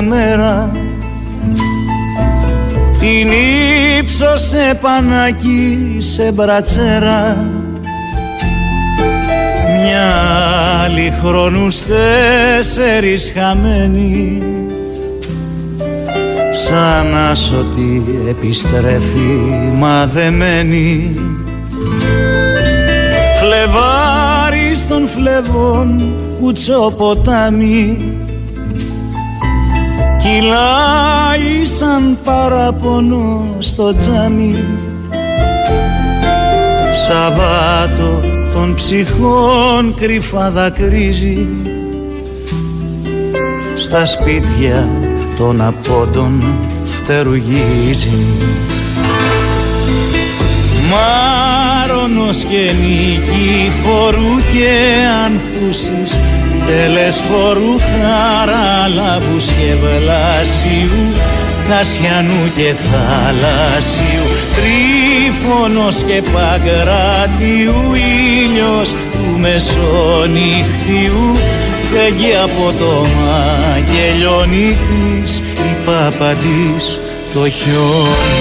μια μέρα. Την ύψωσε πανάκι σε μπρατσέρα. Μια άλλη χρόνους τέσσερις χαμένοι Σαν άσωτη επιστρέφει μαδεμένη Φλεβάρι των φλεβών κουτσό ποτάμι κυλάει σαν παραπονό στο τζάμι. Σαββάτο των ψυχών κρυφά δακρύζει. Στα σπίτια των απόντων φτερουγίζει. Μάρονος και φορού και ανθούσεις φορού χαράλαμπους και βλάσιου Κασιανού και θαλάσσιου Τρίφωνος και παγκράτιου Ήλιος του μεσονυχτιού Φεύγει από το μαγελιόνι της Η παπαντής το χιόνι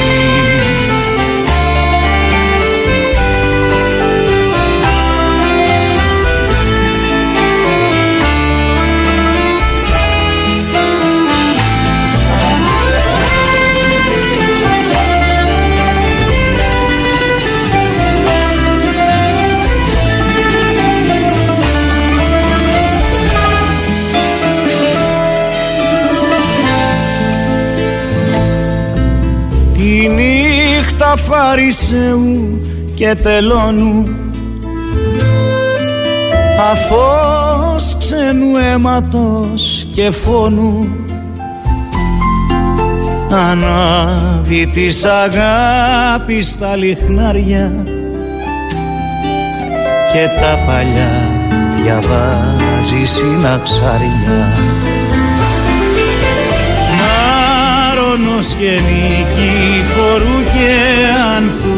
Φαρισαίου και τελώνου. Αθώος ξένου αίματος και φόνου. Ανάβει της αγάπης στα λιχνάρια και τα παλιά διαβάζει συναξάρια. Μάρονος και φορού και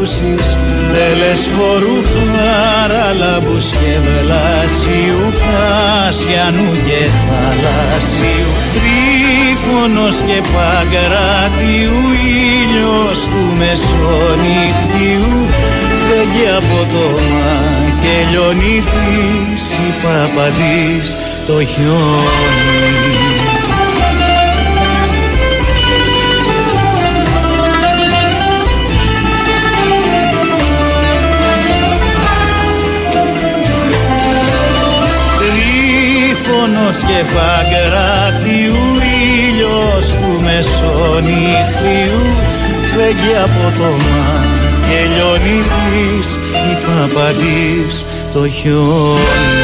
ανθούσεις φορού χαραλάμπους και βελάσιου Κασιανού και θαλάσσιου. Τρίφωνος και παγκράτιου Ήλιος του μεσονυχτιού. Φεύγει από το μακελιόνι της Η παπαντής το χιόνι και παγκράτιου ήλιος του μεσονυχτιού φεύγει από το μα και λιώνει της η παπαντής το χιόνι.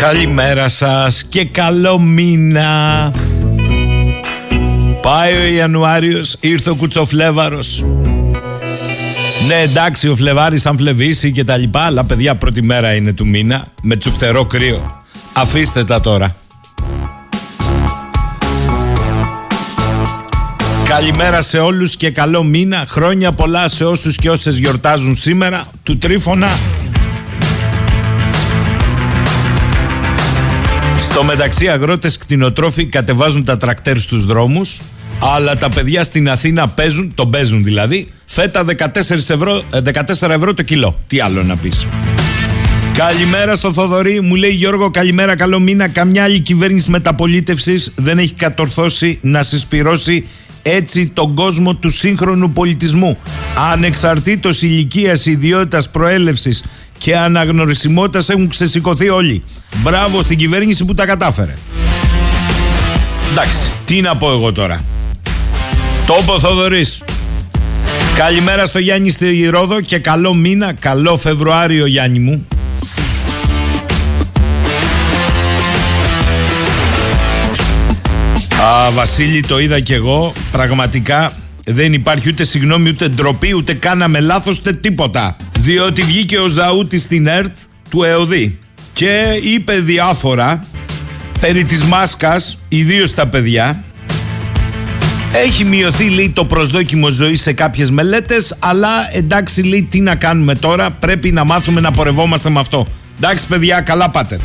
Καλημέρα σας και καλό μήνα Πάει ο Ιανουάριος, ήρθε ο Κουτσοφλέβαρος. Ναι, εντάξει, ο Φλεβάρης αν φλεβήσει και τα λοιπά, αλλά παιδιά πρώτη μέρα είναι του μήνα, με τσουφτερό κρύο. Αφήστε τα τώρα. Καλημέρα σε όλους και καλό μήνα. Χρόνια πολλά σε όσους και όσες γιορτάζουν σήμερα. Του Τρίφωνα. Στο μεταξύ αγρότες κτηνοτρόφοι κατεβάζουν τα τρακτέρ στους δρόμους αλλά τα παιδιά στην Αθήνα παίζουν, τον παίζουν δηλαδή, φέτα 14 ευρώ, 14 ε, ευρώ το κιλό. Τι άλλο να πεις. Καλημέρα στο Θοδωρή, μου λέει Γιώργο καλημέρα, καλό μήνα. Καμιά άλλη κυβέρνηση μεταπολίτευσης δεν έχει κατορθώσει να συσπυρώσει έτσι τον κόσμο του σύγχρονου πολιτισμού. Ανεξαρτήτως ηλικίας, ιδιότητας, προέλευσης και αναγνωρισιμότητας έχουν ξεσηκωθεί όλοι. Μπράβο στην κυβέρνηση που τα κατάφερε. Εντάξει, τι να πω εγώ τώρα. Τόπο Θοδωρής. Καλημέρα στο Γιάννη στη Ρόδο και καλό μήνα, καλό Φεβρουάριο Γιάννη μου. Α, Βασίλη το είδα κι εγώ, πραγματικά δεν υπάρχει ούτε συγγνώμη, ούτε ντροπή, ούτε κάναμε λάθος, ούτε τίποτα. Διότι βγήκε ο Ζαούτης στην ΕΡΤ του ΕΟΔΗ και είπε διάφορα περί της μάσκας, ιδίως στα παιδιά, Έχει μειωθεί λέει το προσδόκιμο ζωής σε κάποιες μελέτες αλλά εντάξει λέει τι να κάνουμε τώρα πρέπει να μάθουμε να πορευόμαστε με αυτό. Εντάξει παιδιά καλά πάτε.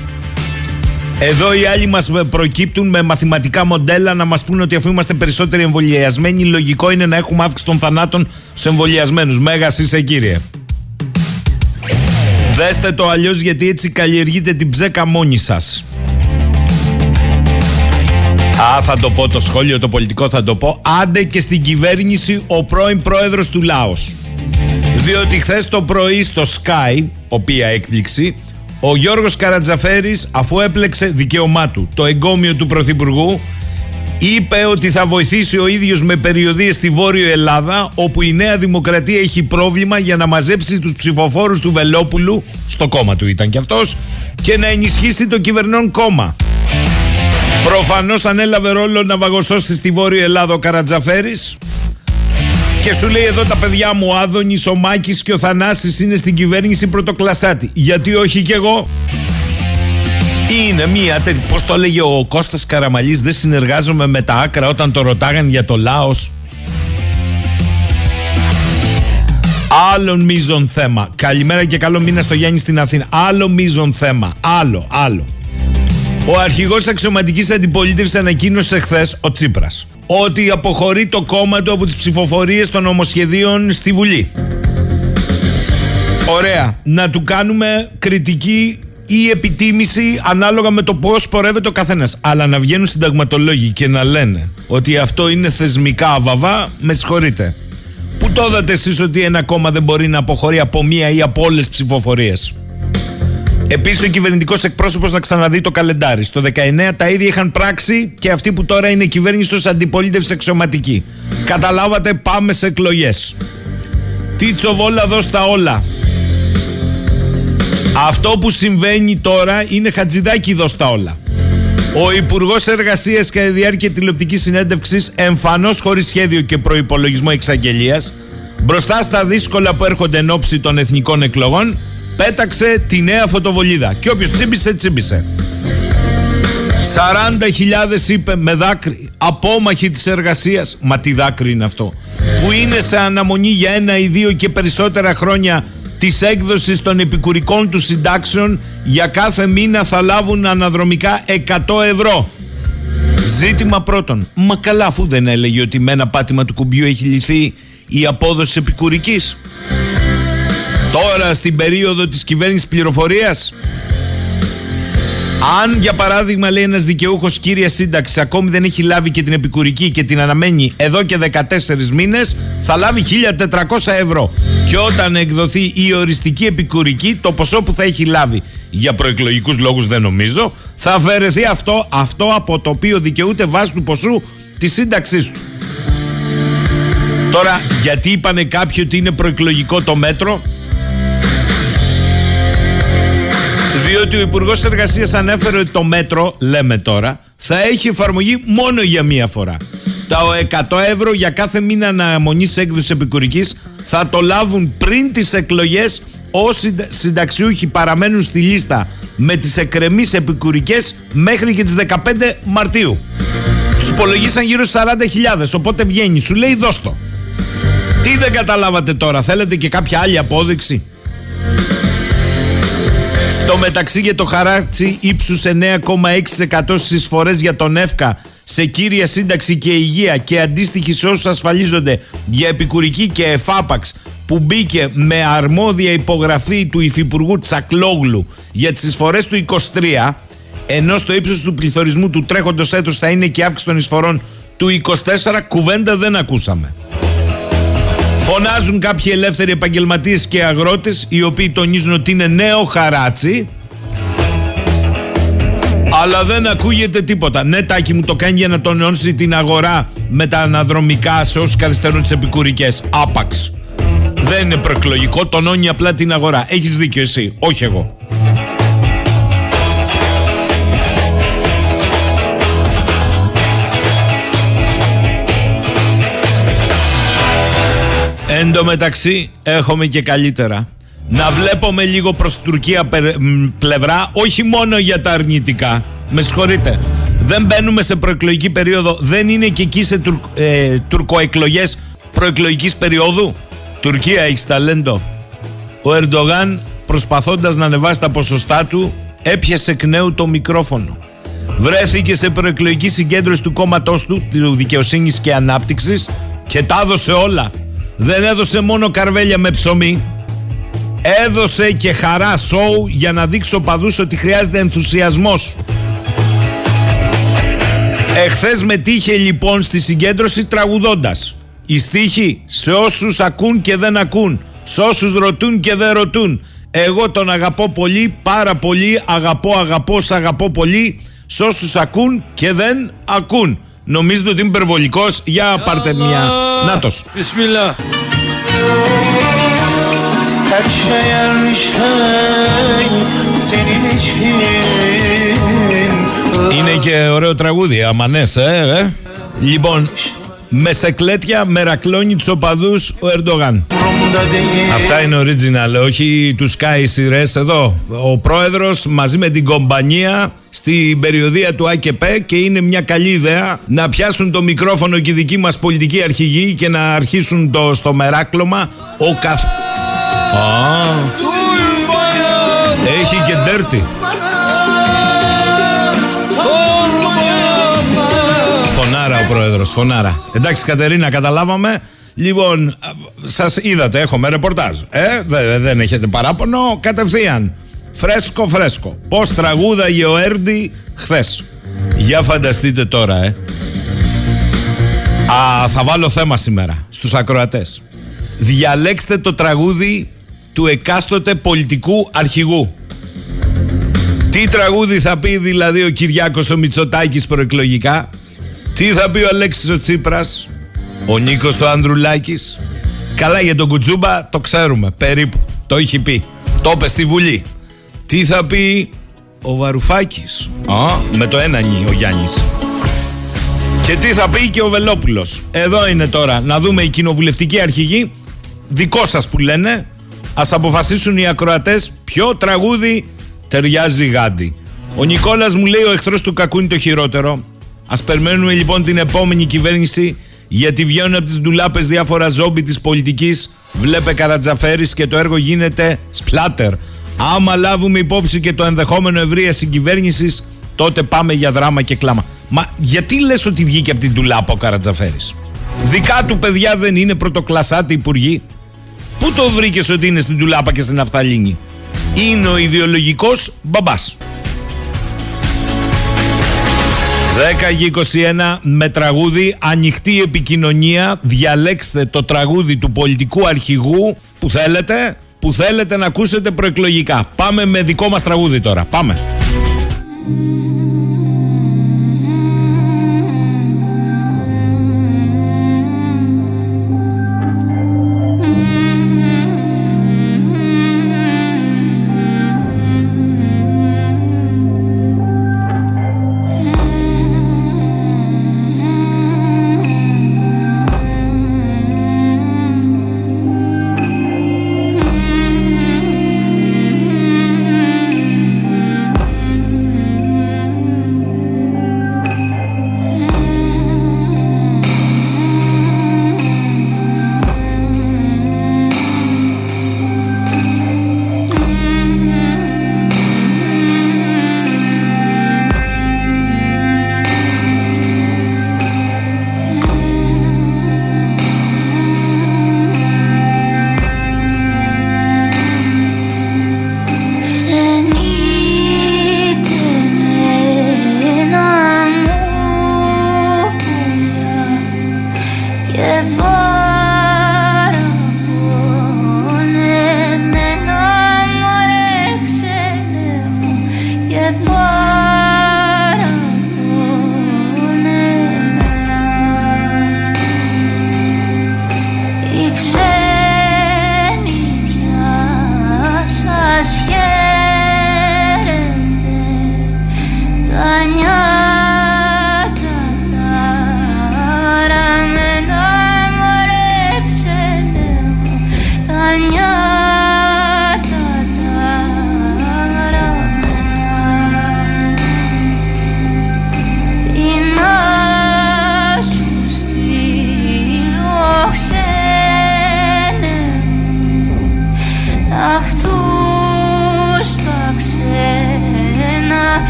Εδώ οι άλλοι μας προκύπτουν με μαθηματικά μοντέλα να μας πούνε ότι αφού είμαστε περισσότεροι εμβολιασμένοι λογικό είναι να έχουμε αύξηση των θανάτων στους εμβολιασμένους. Μέγας είσαι κύριε. Δέστε το αλλιώς γιατί έτσι καλλιεργείτε την ψέκα μόνοι σας. Α, θα το πω το σχόλιο, το πολιτικό θα το πω. Άντε και στην κυβέρνηση ο πρώην πρόεδρος του Λάος. Διότι χθες το πρωί στο Sky, οποία έκπληξη, ο Γιώργος Καρατζαφέρης αφού έπλεξε δικαίωμά του το εγκόμιο του Πρωθυπουργού είπε ότι θα βοηθήσει ο ίδιος με περιοδίες στη Βόρειο Ελλάδα όπου η Νέα Δημοκρατία έχει πρόβλημα για να μαζέψει τους ψηφοφόρους του Βελόπουλου στο κόμμα του ήταν και αυτός και να ενισχύσει το κυβερνών κόμμα. Προφανώς ανέλαβε ρόλο να βαγοσώσει στη Βόρειο Ελλάδα ο Καρατζαφέρης και σου λέει εδώ τα παιδιά μου, ο Άδωνης, ο Μάκης και ο Θανάσης είναι στην κυβέρνηση πρωτοκλασάτη. Γιατί όχι κι εγώ. Είναι μία τέτοια. Πώς το έλεγε ο Κώστας Καραμαλής, δεν συνεργάζομαι με τα άκρα όταν το ρωτάγαν για το Λάος. Άλλο μείζον θέμα. Καλημέρα και καλό μήνα στο Γιάννη στην Αθήνα. Άλλο μείζον θέμα. Άλλο, άλλο. Ο αρχηγός αξιωματικής αντιπολίτευσης ανακοίνωσε χθες, ο Τσίπρας, ότι αποχωρεί το κόμμα του από τις ψηφοφορίες των νομοσχεδίων στη Βουλή. Ωραία. Να του κάνουμε κριτική ή επιτίμηση ανάλογα με το πώς πορεύεται ο καθένας. Αλλά να βγαίνουν συνταγματολόγοι και να λένε ότι αυτό είναι θεσμικά αβαβά, με συγχωρείτε. Πού το είδατε εσείς ότι ένα κόμμα δεν μπορεί να αποχωρεί από μία ή από όλες τις ψηφοφορίες; Επίσης, ο κυβερνητικός εκπρόσωπος να ξαναδεί το καλεντάρι. Στο 19 τα ίδια είχαν πράξει και αυτοί που τώρα είναι κυβέρνηση ως αντιπολίτευση αξιωματική. Καταλάβατε, πάμε σε εκλογές. Τι τσοβόλα δώστα όλα. Αυτό που συμβαίνει τώρα είναι χατζηδάκι δώστα όλα. Ο Υπουργός Εργασίας κατά τη διάρκεια τηλεοπτικής συνέντευξης, εμφανώς χωρίς σχέδιο και προπολογισμό εξαγγελίας, μπροστά στα δύσκολα που έρχονται εν ώψη των εθνικών εκλογών, πέταξε τη νέα φωτοβολίδα. Και όποιος τσίμπησε, τσίμπησε. 40.000 είπε με δάκρυ, απόμαχοι της εργασίας, μα τι δάκρυ είναι αυτό, που είναι σε αναμονή για ένα ή δύο και περισσότερα χρόνια της έκδοσης των επικουρικών του συντάξεων για κάθε μήνα θα λάβουν αναδρομικά 100 ευρώ. Ζήτημα πρώτον. Μα καλά αφού δεν έλεγε ότι με ένα πάτημα του κουμπιού έχει λυθεί η απόδοση επικουρικής. Τώρα στην περίοδο της κυβέρνησης πληροφορίας αν για παράδειγμα λέει ένας δικαιούχος κύρια σύνταξη ακόμη δεν έχει λάβει και την επικουρική και την αναμένει εδώ και 14 μήνες θα λάβει 1400 ευρώ και όταν εκδοθεί η οριστική επικουρική το ποσό που θα έχει λάβει για προεκλογικούς λόγους δεν νομίζω θα αφαιρεθεί αυτό, αυτό από το οποίο δικαιούται βάσει του ποσού της σύνταξής του. Τώρα γιατί είπανε κάποιοι ότι είναι προεκλογικό το μέτρο; Διότι ο Υπουργός Εργασίας ανέφερε ότι το μέτρο, λέμε τώρα, θα έχει εφαρμογή μόνο για μία φορά. Τα 100 ευρώ για κάθε μήνα αναμονής έκδοσης επικουρικής θα το λάβουν πριν τις εκλογές όσοι συνταξιούχοι παραμένουν στη λίστα με τις εκκρεμείς επικουρικές μέχρι και τις 15 Μαρτίου. Τους υπολογίσαν γύρω στις 40.000, οπότε βγαίνει, σου λέει δώστο. Τι δεν καταλάβατε τώρα, θέλετε και κάποια άλλη απόδειξη; Στο μεταξύ για το χαράτσι ύψους 9,6% στις εισφορέ για τον ΕΦΚΑ σε κύρια σύνταξη και υγεία και αντίστοιχη σε όσους ασφαλίζονται για επικουρική και εφάπαξ που μπήκε με αρμόδια υπογραφή του Υφυπουργού Τσακλόγλου για τις εισφορές του 23 ενώ στο ύψος του πληθωρισμού του τρέχοντος έτους θα είναι και αύξηση των εισφορών του 24 κουβέντα δεν ακούσαμε. Φωνάζουν κάποιοι ελεύθεροι επαγγελματίες και αγρότες, οι οποίοι τονίζουν ότι είναι νέο χαράτσι. Αλλά δεν ακούγεται τίποτα. Ναι, τάκι μου το κάνει για να τονώσει την αγορά με τα αναδρομικά σε όσους καθυστερούν τις επικουρικές. Άπαξ. Δεν είναι προεκλογικό, τονώνει απλά την αγορά. Έχεις δίκιο εσύ, όχι εγώ. Εν τω μεταξύ έχουμε και καλύτερα. Να βλέπουμε λίγο προς Τουρκία πλευρά, όχι μόνο για τα αρνητικά. Με συγχωρείτε. Δεν μπαίνουμε σε προεκλογική περίοδο. Δεν είναι και εκεί σε τουρ, ε, τουρκοεκλογές προεκλογικής περίοδου; Τουρκία έχεις ταλέντο. Ο Ερντογάν προσπαθώντας να ανεβάσει τα ποσοστά του έπιασε εκ νέου το μικρόφωνο. Βρέθηκε σε προεκλογική συγκέντρωση του κόμματός του, του Δικαιοσύνης και Ανάπτυξης και τα έδωσε όλα. Δεν έδωσε μόνο καρβέλια με ψωμί, έδωσε και χαρά σοου για να δείξει ο παδούς ότι χρειάζεται ενθουσιασμός. Εχθές μετήχε λοιπόν στη συγκέντρωση τραγουδώντας. Η στίχη σε όσους ακούν και δεν ακούν, σε όσους ρωτούν και δεν ρωτούν. Εγώ τον αγαπώ πολύ, πάρα πολύ, αγαπώ, αγαπώ, σ' αγαπώ πολύ, σε όσους ακούν και δεν ακούν. Νομίζετε ότι είμαι υπερβολικός, για πάρτε μια. Νάτος. Bismillah. Her şey her şey senin için Είναι και ωραίο τραγούδι, αμανές, ε, ε. Λοιπόν, με σεκλέτια μερακλώνει τους οπαδούς ο Ερντογάν. Umurumda değil Αυτά είναι original, όχι τους Sky σειρές εδώ. Ο πρόεδρος μαζί με την κομπανία στην περιοδία του ΑΚΠ και είναι μια καλή ιδέα να πιάσουν το μικρόφωνο και οι δικοί μας πολιτικοί αρχηγοί και να αρχίσουν το, στο μεράκλωμα ο καθ... Α, Uy bayan, έχει και ντέρτι. Φωνάρα ο πρόεδρος, φωνάρα. Εντάξει Κατερίνα, καταλάβαμε. Λοιπόν, σας είδατε, έχουμε ρεπορτάζ. Ε, δε- δεν έχετε παράπονο, κατευθείαν. Φρέσκο, φρέσκο. Πώς τραγούδαγε ο Έρντι χθες. Για φανταστείτε τώρα, ε. Α, θα βάλω θέμα σήμερα στους ακροατές. Διαλέξτε το τραγούδι του εκάστοτε πολιτικού αρχηγού. Τι τραγούδι θα πει δηλαδή ο Κυριάκος ο Μητσοτάκης προεκλογικά; Τι θα πει ο Αλέξης ο Τσίπρας. Ο Νίκος ο Ανδρουλάκης; Καλά για τον Κουτσούμπα το ξέρουμε περίπου. Το έχει πει. Το είπε στη Βουλή. Τι θα πει ο Βαρουφάκης. Α, με το ένα νι ο Γιάννης; Και τι θα πει και ο Βελόπουλος; Εδώ είναι τώρα να δούμε οι κοινοβουλευτικοί αρχηγοί. Δικό σας που λένε. Ας αποφασίσουν οι ακροατές ποιο τραγούδι ταιριάζει γάντι. Ο Νικόλας μου λέει ο εχθρός του κακού είναι το χειρότερο. Ας περιμένουμε λοιπόν την επόμενη κυβέρνηση γιατί βγαίνουν από τις ντουλάπες διάφορα ζόμπι της πολιτικής. Βλέπε Καρατζαφέρης και το έργο γίνεται σπλάτερ. Άμα λάβουμε υπόψη και το ενδεχόμενο ευρεία συγκυβέρνησης, τότε πάμε για δράμα και κλάμα. Μα γιατί λες ότι βγήκε από την ντουλάπα ο Καρατζαφέρης; Δικά του παιδιά δεν είναι πρωτοκλασάτη υπουργοί. Πού το βρήκες ότι είναι στην ντουλάπα και στην Αφθαλήνη; Είναι ο ιδεολογικός μπαμπάς. 10 και 21 με τραγούδι ανοιχτή επικοινωνία διαλέξτε το τραγούδι του πολιτικού αρχηγού που θέλετε που θέλετε να ακούσετε προεκλογικά. Πάμε με δικό μας τραγούδι τώρα πάμε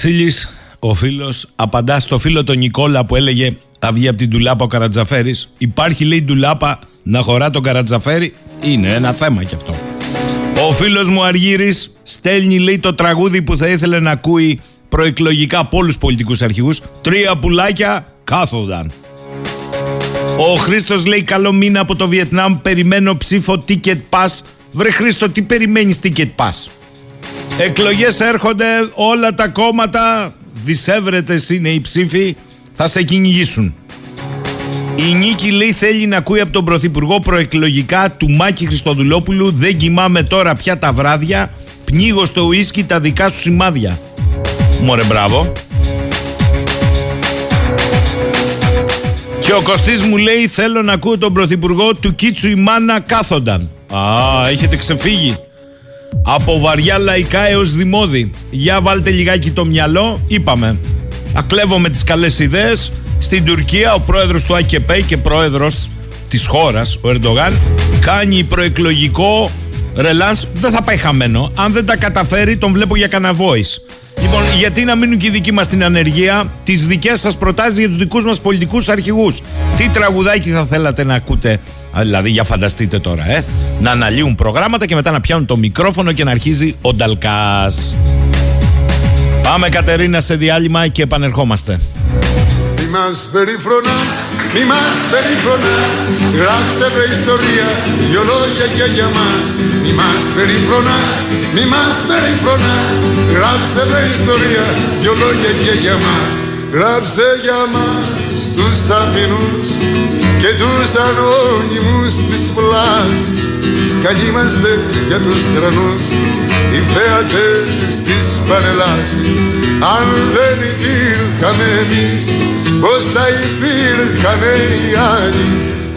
Βασίλης, ο φίλος, απαντά στο φίλο τον Νικόλα που έλεγε Θα βγει από την τουλάπα ο Καρατζαφέρης. Υπάρχει λέει τουλάπα να χωρά τον Καρατζαφέρη; Είναι ένα θέμα κι αυτό. Ο φίλος μου Αργύρης στέλνει λέει το τραγούδι που θα ήθελε να ακούει προεκλογικά από όλους τους πολιτικούς αρχηγούς. Τρία πουλάκια κάθονταν. Ο Χρήστος λέει: Καλό μήνα από το Βιετνάμ. Περιμένω ψήφο ticket pass. Βρε Χρήστο, τι περιμένεις ticket pass; Εκλογές έρχονται, όλα τα κόμματα, δισεύρετες είναι οι ψήφοι, θα σε κυνηγήσουν. Η Νίκη λέει θέλει να ακούει από τον Πρωθυπουργό προεκλογικά του Μάκη Χριστοδουλόπουλου «Δεν κοιμάμαι τώρα πια τα βράδια, πνίγω στο ουίσκι τα δικά σου σημάδια». Μωρέ μπράβο. Και ο Κωστής μου λέει θέλω να ακούω τον Πρωθυπουργό του Κίτσου η μάνα κάθονταν. Α, έχετε ξεφύγει. Από βαριά λαϊκά έως δημόδι. Για βάλτε λιγάκι το μυαλό, είπαμε. Ακλέβω τις καλές ιδέες. Στην Τουρκία ο πρόεδρος του ΑΚΕΠ και πρόεδρος της χώρας, ο Ερντογάν, κάνει προεκλογικό ρελάνς. Δεν θα πάει χαμένο. Αν δεν τα καταφέρει, τον βλέπω για κανένα voice. Λοιπόν, γιατί να μείνουν και οι δικοί μας στην ανεργία, τις δικές σας προτάσεις για τους δικούς μας πολιτικούς αρχηγούς. Τι τραγουδάκι θα θέλατε να ακούτε, Α, δηλαδή για φανταστείτε τώρα, ε, να αναλύουν προγράμματα και μετά να πιάνουν το μικρόφωνο και να αρχίζει ο Νταλκάς. Πάμε Κατερίνα σε διάλειμμα και επανερχόμαστε. Μη μας περιφρονάς, μη μας περιφρονάς. Γράψε βρε ιστορία, δυο λόγια και για μας. Μη μας περιφρονάς, μη μας περιφρονάς. Γράψε βρε ιστορία, δυο λόγια και για μας. Γράψε για μας τους ταπεινούς και τους ανώνυμους της πλάσης Σκαλίμαστε για τους τρανούς, οι θέατες της παρελάσης Αν δεν υπήρχαμε εμείς, πως θα υπήρχαν οι άλλοι;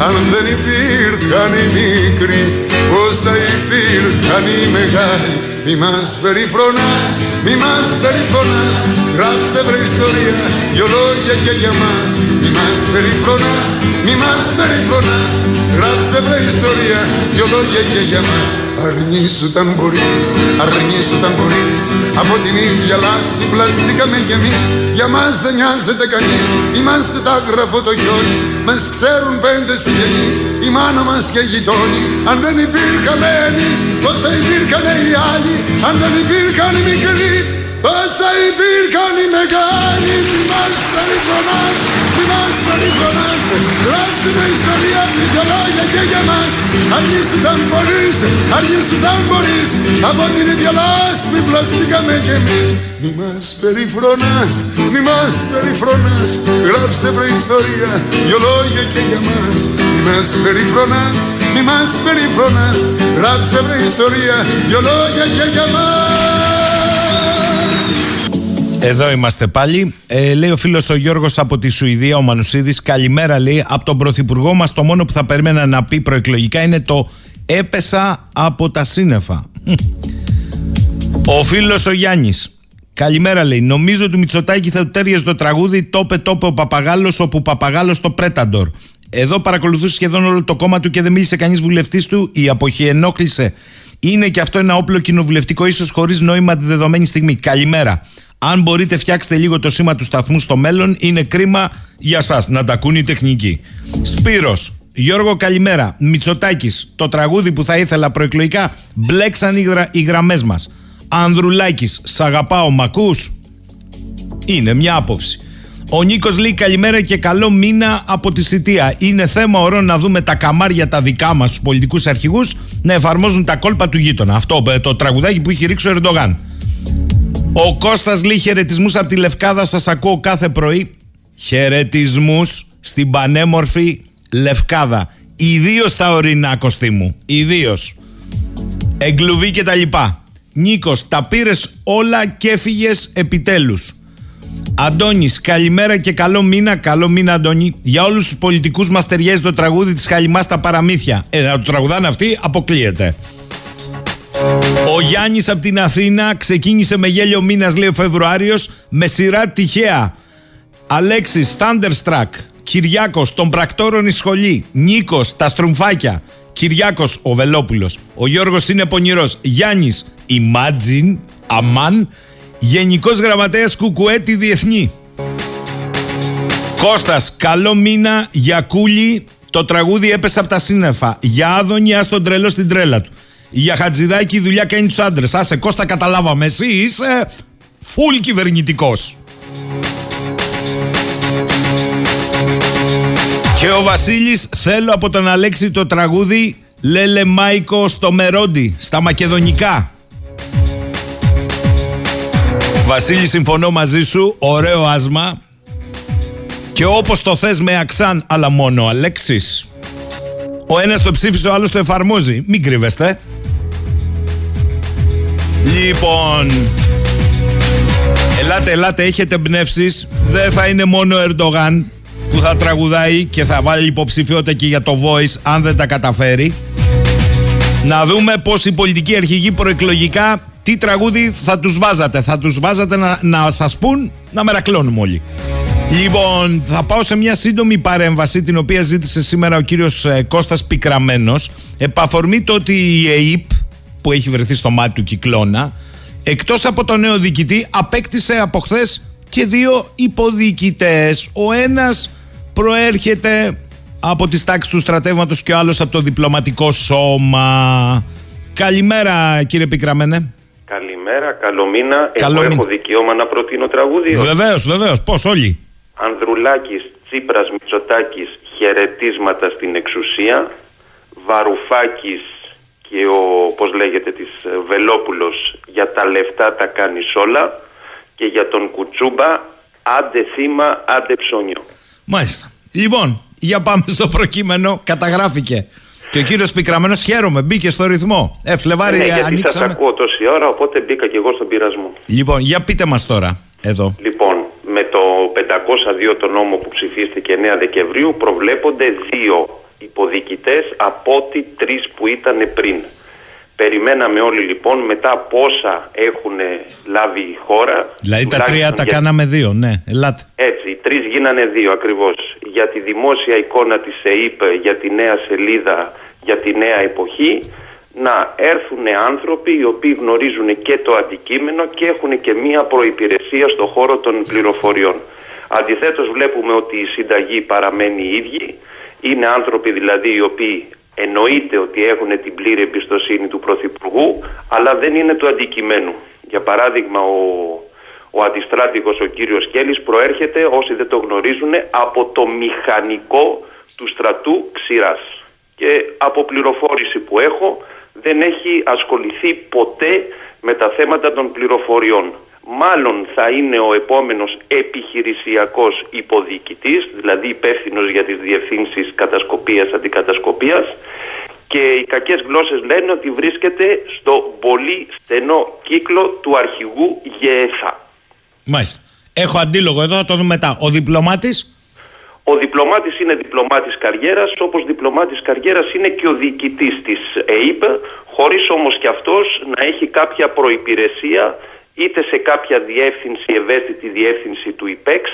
Αν δεν υπήρχαν οι μικροί, πως θα υπήρχαν οι μεγάλοι; Μη μας περιφρονάς, μη μας περιφρονάς Γράψε βρε ιστορία, δυο λόγια και για μας. Μη μας περιφρονάς, μη μας περιφρονάς Γράψε βρε ιστορία, δυο λόγια και για μας. Αρνήσου ταν μπορείς, αρνήσου ταν μπορείς Από την ίδια λάσπη πλαστήκαμε κι εμείς. Για μας δεν νοιάζεται κανείς, είμαστε τα γραφό το χιόνι. Μας ξέρουν πέντε συγγενείς, η μάνα μας και οι γειτόνι. Αν δεν υπήρχαμε εμείς, πως θα υπήρχαν οι άλλοι; Αν δεν υπήρχαν οι μικροί, Πώς θα υπήρχαν οι μεγάλοι Μη μας περιφρονάς, μη μας περιφρονάς Γράψε με ιστορία δυο λόγια και για μας. Αργείς ήταν μπορείς, αργείς ήταν μπορείς Από την ίδια λάσπη πλαστήκαμε κι εμείς. Μη μας περιφρονάς, μη μας περιφρονάς Γράψε βρε ιστορία δυο λόγια και για μας. Μη μας περιφρονάς, μη μας περιφρονάς Γράψε βρε ιστορία δυο λόγια και για μας Εδώ είμαστε πάλι. Ε, λέει ο φίλος ο Γιώργος από τη Σουηδία, ο Μανουσίδης. Καλημέρα, λέει. Από τον πρωθυπουργό μας, το μόνο που θα περίμενα να πει προεκλογικά είναι το Έπεσα από τα σύννεφα. Ο φίλος ο Γιάννης. Καλημέρα, λέει. Νομίζω ότι Μητσοτάκη θα του τέριαζε το τραγούδι Τόπε Τόπε ο Παπαγάλος, όπου Παπαγάλος το Πρέταντορ. Εδώ παρακολουθούσε σχεδόν όλο το κόμμα του και δεν μίλησε κανείς βουλευτής του. Η αποχή ενόχλησε. Είναι και αυτό ένα όπλο κοινοβουλευτικό, ίσως χωρίς νόημα τη δεδομένη στιγμή. Καλημέρα. Αν μπορείτε, φτιάξτε λίγο το σήμα του σταθμού στο μέλλον. Είναι κρίμα για σας να τα ακούν οι τεχνικοί. Σπύρος, Γιώργο, καλημέρα. Μητσοτάκης, το τραγούδι που θα ήθελα προεκλογικά, μπλέξαν οι, γρα... οι γραμμές μας. Ανδρουλάκης, σ' αγαπάω, μακού. Είναι μια άποψη. Ο Νίκος λέει καλημέρα και καλό μήνα από τη Σιτία. Είναι θέμα ωρών να δούμε τα καμάρια τα δικά μας, τους πολιτικούς αρχηγούς, να εφαρμόζουν τα κόλπα του γείτονα. Αυτό ε, το τραγουδάκι που έχει ρίξει ο Ερντογάν. Ο Κώστας λέει χαιρετισμούς από τη Λευκάδα σας ακούω κάθε πρωί. Χαιρετισμούς στην πανέμορφη Λευκάδα. Ιδίως στα ορεινά μου. Ιδίως. Εγκλουβί και τα λοιπά. Νίκος, τα πήρες όλα και έφυγες επιτέλους. Αντώνης, καλημέρα και καλό μήνα. Καλό μήνα, Αντώνη. Για όλους τους πολιτικούς μας ταιριάζει το τραγούδι της Χαλιμάς στα παραμύθια. Ε, να το τραγουδάνε αυτοί, αποκλείεται. Ο Γιάννης από την Αθήνα ξεκίνησε με γέλιο μήνας, λέει ο Φεβρουάριος, με σειρά τυχαία. Αλέξης, Thunderstruck, Κυριάκος, των πρακτόρων η σχολή, Νίκος, τα στρουμφάκια, Κυριάκος, ο Βελόπουλος, ο Γιώργος είναι πονηρός, Γιάννης, Imagine, Αμάν, Γενικός Γραμματέας Κουκουέτη Διεθνή. Κώστας, καλό μήνα για κούλι, το τραγούδι έπεσε από τα σύννεφα. Για άδωνη, ας τον τρελό στην τρέλα του. Για Χατζηδάκη η δουλειά κάνει τους άντρες. Άσε Κώστα, καταλάβαμε. Εσύ είσαι φουλ κυβερνητικός. Και ο Βασίλης θέλω από τον Αλέξη το τραγούδι Λέλε Μάικο στο Μερόντι, στα μακεδονικά. Βασίλη, συμφωνώ μαζί σου. Ωραίο άσμα. Και όπως το θες με αξάν, αλλά μόνο Αλέξης. Ο ένας το ψήφισε, ο άλλος το εφαρμόζει. Μην κρύβεστε. Λοιπόν, ελάτε, ελάτε, έχετε εμπνεύσεις. Δεν θα είναι μόνο ο Ερντογάν που θα τραγουδάει και θα βάλει υποψηφιότητα και για το Voice αν δεν τα καταφέρει. Να δούμε πώς οι πολιτικοί αρχηγοί προεκλογικά τι τραγούδι θα τους βάζατε. Θα τους βάζατε να, να σας πούν να μερακλώνουμε όλοι. Λοιπόν, θα πάω σε μια σύντομη παρέμβαση την οποία ζήτησε σήμερα ο κύριος ε, Κώστας Πικραμένος επαφορμή το ότι η ΕΕΠ που έχει βρεθεί στο μάτι του κυκλώνα, εκτός από τον νέο διοικητή, απέκτησε από χθες και δύο υποδιοικητές. Ο ένας προέρχεται από τις τάξεις του στρατεύματος και ο άλλος από το διπλωματικό σώμα. Καλημέρα κύριε Πικραμένε. Καλημέρα, καλό μήνα. Καλό Εγώ μήνα. έχω δικαίωμα να προτείνω τραγούδι. Βεβαίως, βεβαίως. Πώς όλοι; Ανδρουλάκης, Τσίπρας, Μητσοτάκης, χαιρετίσματα στην εξουσία. Βαρουφάκης και ο, πώς λέγεται, της ε, Βελόπουλος για τα λεφτά τα κάνεις όλα. Και για τον Κουτσούμπα, άντε θύμα, άντε ψώνιο. Μάλιστα. Λοιπόν, για πάμε στο προκείμενο. Καταγράφηκε. Και ο κύριος Πικραμένος χαίρομαι, μπήκε στο ρυθμό. Ε, Φλεβάρι ναι, γιατί σας ανοίξαμε. ακούω τόση ώρα, οπότε μπήκα και εγώ στον πειρασμό. Λοιπόν, για πείτε μας τώρα, εδώ. Λοιπόν, με το 502 το νόμο που ψηφίστηκε 9 Δεκεμβρίου προβλέπονται δύο υποδιοικητές από ότι τρεις που ήταν πριν. Περιμέναμε όλοι λοιπόν μετά πόσα έχουν λάβει η χώρα. Δηλαδή τα τουλάχιστον τρία τα για- κάναμε δύο, ναι, ελάτε. Έτσι, οι τρεις γίνανε δύο ακριβώς. Για τη δημόσια εικόνα της ΕΕΠ, για τη νέα σελίδα, για τη νέα εποχή, να έρθουν άνθρωποι οι οποίοι γνωρίζουν και το αντικείμενο και έχουν και μία προϋπηρεσία στο χώρο των πληροφοριών. Αντιθέτως βλέπουμε ότι η συνταγή παραμένει η ίδια. Είναι άνθρωποι δηλαδή οι οποίοι εννοείται ότι έχουν την πλήρη εμπιστοσύνη του Πρωθυπουργού, αλλά δεν είναι του αντικειμένου. Για παράδειγμα, ο Ο αντιστράτηγος ο κύριος Κέλλης προέρχεται, όσοι δεν το γνωρίζουν, από το μηχανικό του στρατού Ξηράς. Και από πληροφόρηση που έχω δεν έχει ασχοληθεί ποτέ με τα θέματα των πληροφοριών. Μάλλον θα είναι ο επόμενος επιχειρησιακός υποδιοικητής, δηλαδή υπεύθυνος για τις διευθύνσεις κατασκοπίας, αντικατασκοπίας και οι κακές γλώσσες λένε ότι βρίσκεται στο πολύ στενό κύκλο του αρχηγού ΓΕΕΘΑ. Μάλιστα. Έχω αντίλογο εδώ, θα το δούμε μετά. Ο διπλωμάτης; Ο διπλωμάτης είναι διπλωμάτης καριέρας, όπως διπλωμάτης καριέρας είναι και ο διοικητής της ΕΕΠ, χωρίς όμως και αυτός να έχει κάποια προϋπηρεσία είτε σε κάποια διεύθυνση, ευαίσθητη διεύθυνση του ΙΠΕΞ,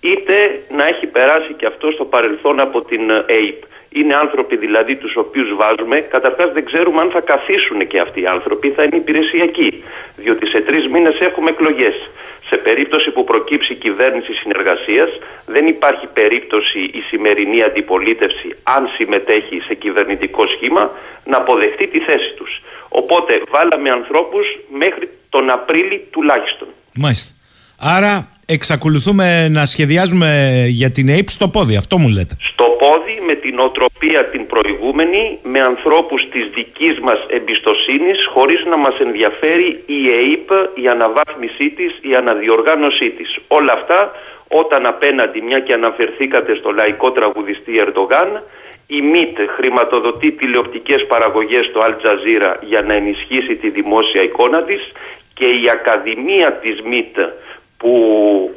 είτε να έχει περάσει και αυτό στο παρελθόν από την ΕΕΠ. Είναι άνθρωποι δηλαδή τους οποίους βάζουμε, καταρχάς δεν ξέρουμε αν θα καθίσουν και αυτοί οι άνθρωποι, θα είναι υπηρεσιακοί, διότι σε τρεις μήνες έχουμε εκλογές. Σε περίπτωση που προκύψει κυβέρνηση συνεργασίας, δεν υπάρχει περίπτωση η σημερινή αντιπολίτευση, αν συμμετέχει σε κυβερνητικό σχήμα, να αποδεχτεί τη θέση τους. Οπότε βάλαμε ανθρώπους μέχρι τον Απρίλη τουλάχιστον. Μάλιστα. Άρα εξακολουθούμε να σχεδιάζουμε για την ΑΕΠ στο πόδι, αυτό μου λέτε. Στο πόδι με την οτροπία την προηγούμενη, με ανθρώπους της δικής μας εμπιστοσύνης, χωρίς να μας ενδιαφέρει η ΕΕΠ, η αναβάθμισή της, η αναδιοργάνωσή της. Όλα αυτά όταν απέναντι, μια και αναφερθήκατε στο λαϊκό τραγουδιστή Ερντογάν, η ΜΙΤ χρηματοδοτεί τηλεοπτικές παραγωγές στο Al Jazeera για να ενισχύσει τη δημόσια εικόνα της και η Ακαδημία της ΜΙΤ που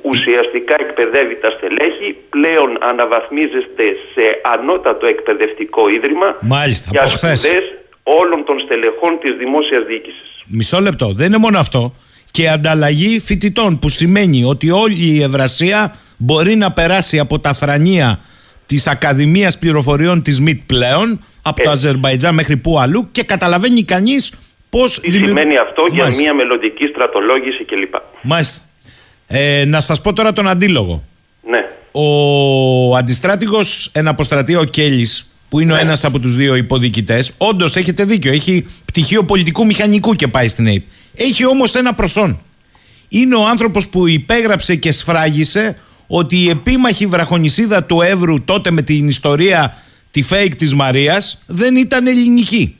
ουσιαστικά εκπαιδεύει τα στελέχη πλέον αναβαθμίζεται σε ανώτατο εκπαιδευτικό ίδρυμα Μάλιστα, για από χθες. σπουδές όλων των στελεχών της δημόσιας διοίκησης. Μισό λεπτό. Δεν είναι μόνο αυτό. Και ανταλλαγή φοιτητών που σημαίνει ότι όλη η Ευρασία μπορεί να περάσει από τα θρανία της Ακαδημίας Πληροφοριών της ΜΙΤ πλέον, από το Έτσι. Αζερβαϊτζάν μέχρι που αλλού και καταλαβαίνει κανείς πώς... Τι δημιουργ- σημαίνει αυτό για Μάλιστα. μια μελλοντική στρατολόγηση κλπ. Μάλιστα. Ε, να σας πω τώρα τον αντίλογο. Ναι. Ο αντιστράτηγος εναποστρατεία ο Κέλλης, που είναι ο ένας από τους δύο υποδιοικητές, όντως έχετε δίκιο, έχει πτυχίο πολιτικού μηχανικού και πάει στην ΑΕΠ. Έχει όμως ένα προσόν. Είναι ο άνθρωπος που υπέγραψε και σφράγισε ότι η επίμαχη βραχονισίδα του Εύρου τότε με την ιστορία τη fake της Μαρίας δεν ήταν ελληνική.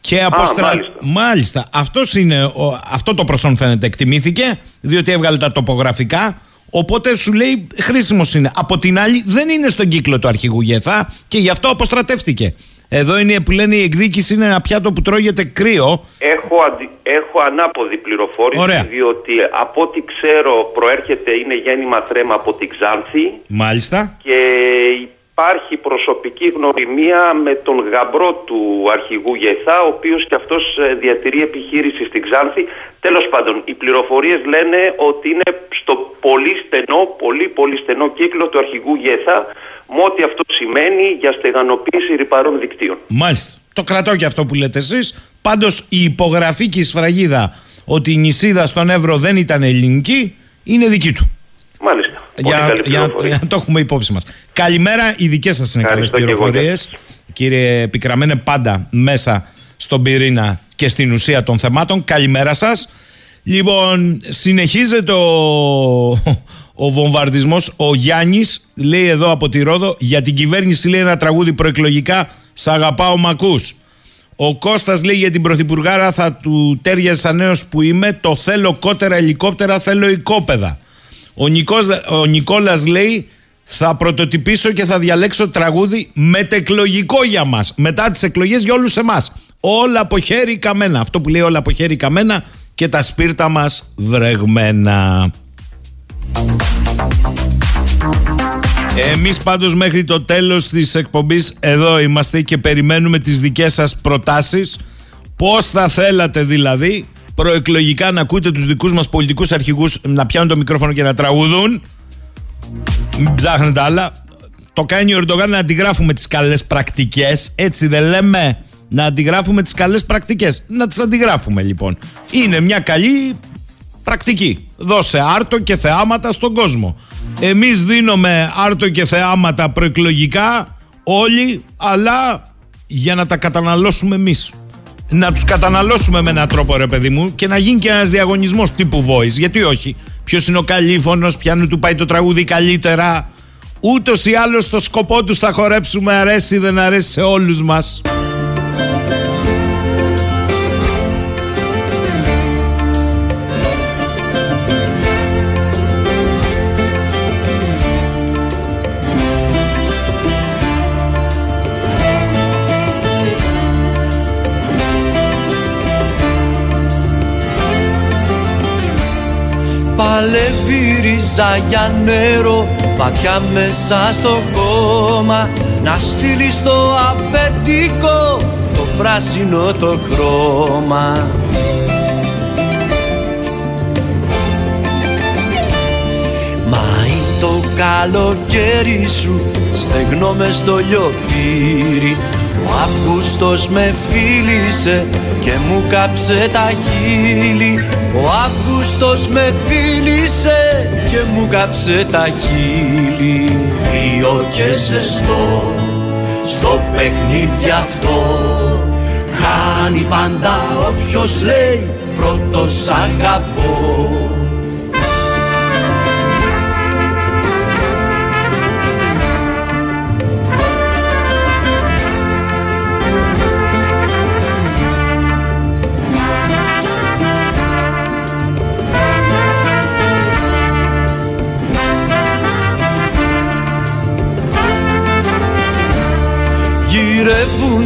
Και αποστρα... μάλιστα. μάλιστα. Αυτός είναι, ο- αυτό το προσόν φαίνεται εκτιμήθηκε, διότι έβγαλε τα τοπογραφικά. Οπότε σου λέει χρήσιμος είναι. Από την άλλη, δεν είναι στον κύκλο του αρχηγού Γεθά και γι' αυτό αποστρατεύτηκε. Εδώ είναι που λένε η εκδίκηση είναι ένα πιάτο που τρώγεται κρύο. Έχω, αντι... έχω ανάποδη πληροφόρηση Ωραία. διότι από ό,τι ξέρω προέρχεται, είναι γέννημα θρέμα από την Ξάνθη Μάλιστα. και υπάρχει προσωπική γνωριμία με τον γαμπρό του αρχηγού Γεθά ο οποίος και αυτός ε, διατηρεί επιχείρηση στην Ξάνθη. Τέλος πάντων, οι πληροφορίες λένε ότι είναι στο πολύ στενό, πολύ πολύ στενό κύκλο του αρχηγού Γεθά με ό,τι αυτό σημαίνει για στεγανοποίηση ρηπαρών δικτύων. Μάλιστα. Το κρατώ και αυτό που λέτε εσείς. Πάντως η υπογραφή και η σφραγίδα ότι η νησίδα στον Εύρο δεν ήταν ελληνική είναι δική του. Μάλιστα. Πολύ Για, καλή για, πληροφορία. για να το έχουμε υπόψη μας. Καλημέρα, οι δικές σας είναι καλές Ευχαριστώ και εγώ για πληροφορίες. Κύριε Πικραμένε, πάντα μέσα στον πυρήνα και στην ουσία των θεμάτων. Καλημέρα σας. Λοιπόν, συνεχίζεται ο, ο βομβαρδισμός. Ο Γιάννης λέει εδώ από τη Ρόδο για την κυβέρνηση λέει ένα τραγούδι προεκλογικά «Σ' αγαπάω μ' ακούς». Ο Κώστας λέει για την Πρωθυπουργάρα θα του τέριαζε σαν νέος που είμαι το θέλω κότερα ελικόπτερα θέλω οικόπεδα. Ο, Νικός, ο Νικόλας λέει θα πρωτοτυπήσω και θα διαλέξω τραγούδι μετεκλογικό για μας. Μετά τις εκλογές για όλους εμάς. Όλα από χέρι καμένα. Αυτό που λέει όλα από χέρι καμένα και τα σπίρτα μας βρεγμένα. Εμείς πάντως μέχρι το τέλος της εκπομπής εδώ είμαστε και περιμένουμε τις δικές σας προτάσεις. Πώς θα θέλατε δηλαδή προεκλογικά να ακούτε τους δικούς μας πολιτικούς αρχηγούς να πιάνουν το μικρόφωνο και να τραγουδούν. Μην ψάχνετε άλλα. Το κάνει ο Ερντογάν να αντιγράφουμε τις καλές πρακτικές Έτσι δεν λέμε; Να αντιγράφουμε τις καλές πρακτικές. Να τις αντιγράφουμε λοιπόν. Είναι μια καλή πρακτική. Δώσε άρτο και θεάματα στον κόσμο. Εμείς δίνουμε άρτο και θεάματα προεκλογικά όλοι, αλλά για να τα καταναλώσουμε εμείς. Να τους καταναλώσουμε με έναν τρόπο ρε παιδί μου και να γίνει και ένας διαγωνισμός τύπου voice. Γιατί όχι; ποιος είναι ο καλήφωνο, ποιανού του πάει το τραγούδι καλύτερα. Ούτως ή άλλως στο σκοπό τους θα χορέψουμε, αρέσει ή δεν αρέσει σε όλους μας. Παλεύει ρίζα για νερό Βαθιά μέσα στο κόμμα Να στείλει στο αφεντικό Το πράσινο το χρώμα. Μα είναι το καλοκαίρι σου Στεγνώ μες στο λιοπύρι. Ο Αύγουστος με φίλησε Και μου κάψε τα χείλη. Ο Αύγουστος με φίλησε Και μου κάψε τα χείλη. Rio και ζεστό Στο παιχνίδι αυτό. Χάνει πάντα όποιος λέει Πρώτος αγαπώ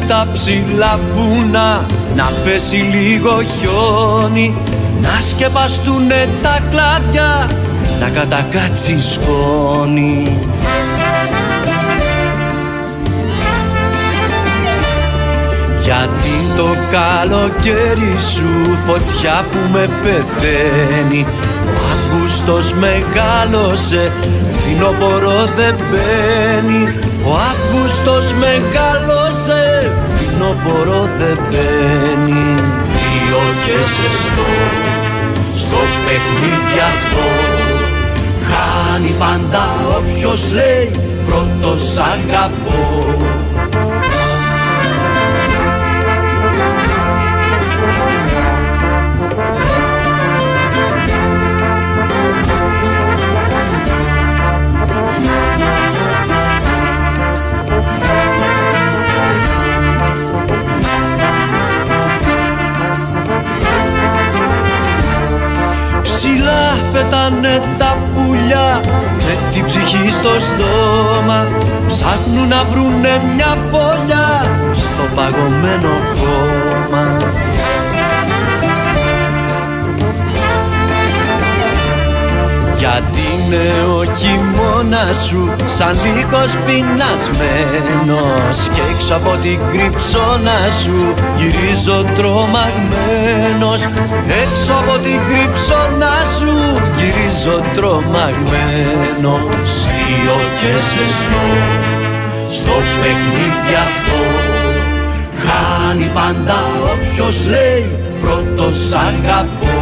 Γυρεύουν τα ψηλά βουνά. Να πέσει λίγο χιόνι Να σκεπαστούνε τα κλάδια Να κατακάτσει σκόνη. Γιατί το καλοκαίρι σου φωτιά που με πεθαίνει Ο Αύγουστος μεγάλωσε, φθινόπωρο δεν μπαίνει. Ο Αύγουστος μεγάλωσε, φθινόπωρο δεν μπαίνει. Rio και ζεστό, στο παιχνίδι αυτό Χάνει πάντα όποιος λέει πρώτος αγαπώ πετάνε τα πουλιά με την ψυχή στο στόμα. Ψάχνουν να βρουνε μια φωλιά στο παγωμένο χώμα Γιατί είναι ο χειμώνα σου σαν λύκος πεινασμένος. Κι έξω από την κρυψώνα σου γυρίζω τρομαγμένος. Έξω από την κρυψώνα σου γυρίζω τρομαγμένος. Rio και ζεστό στο παιχνίδι αυτό. Χάνει πάντα όποιος λέει πρώτος αγαπώ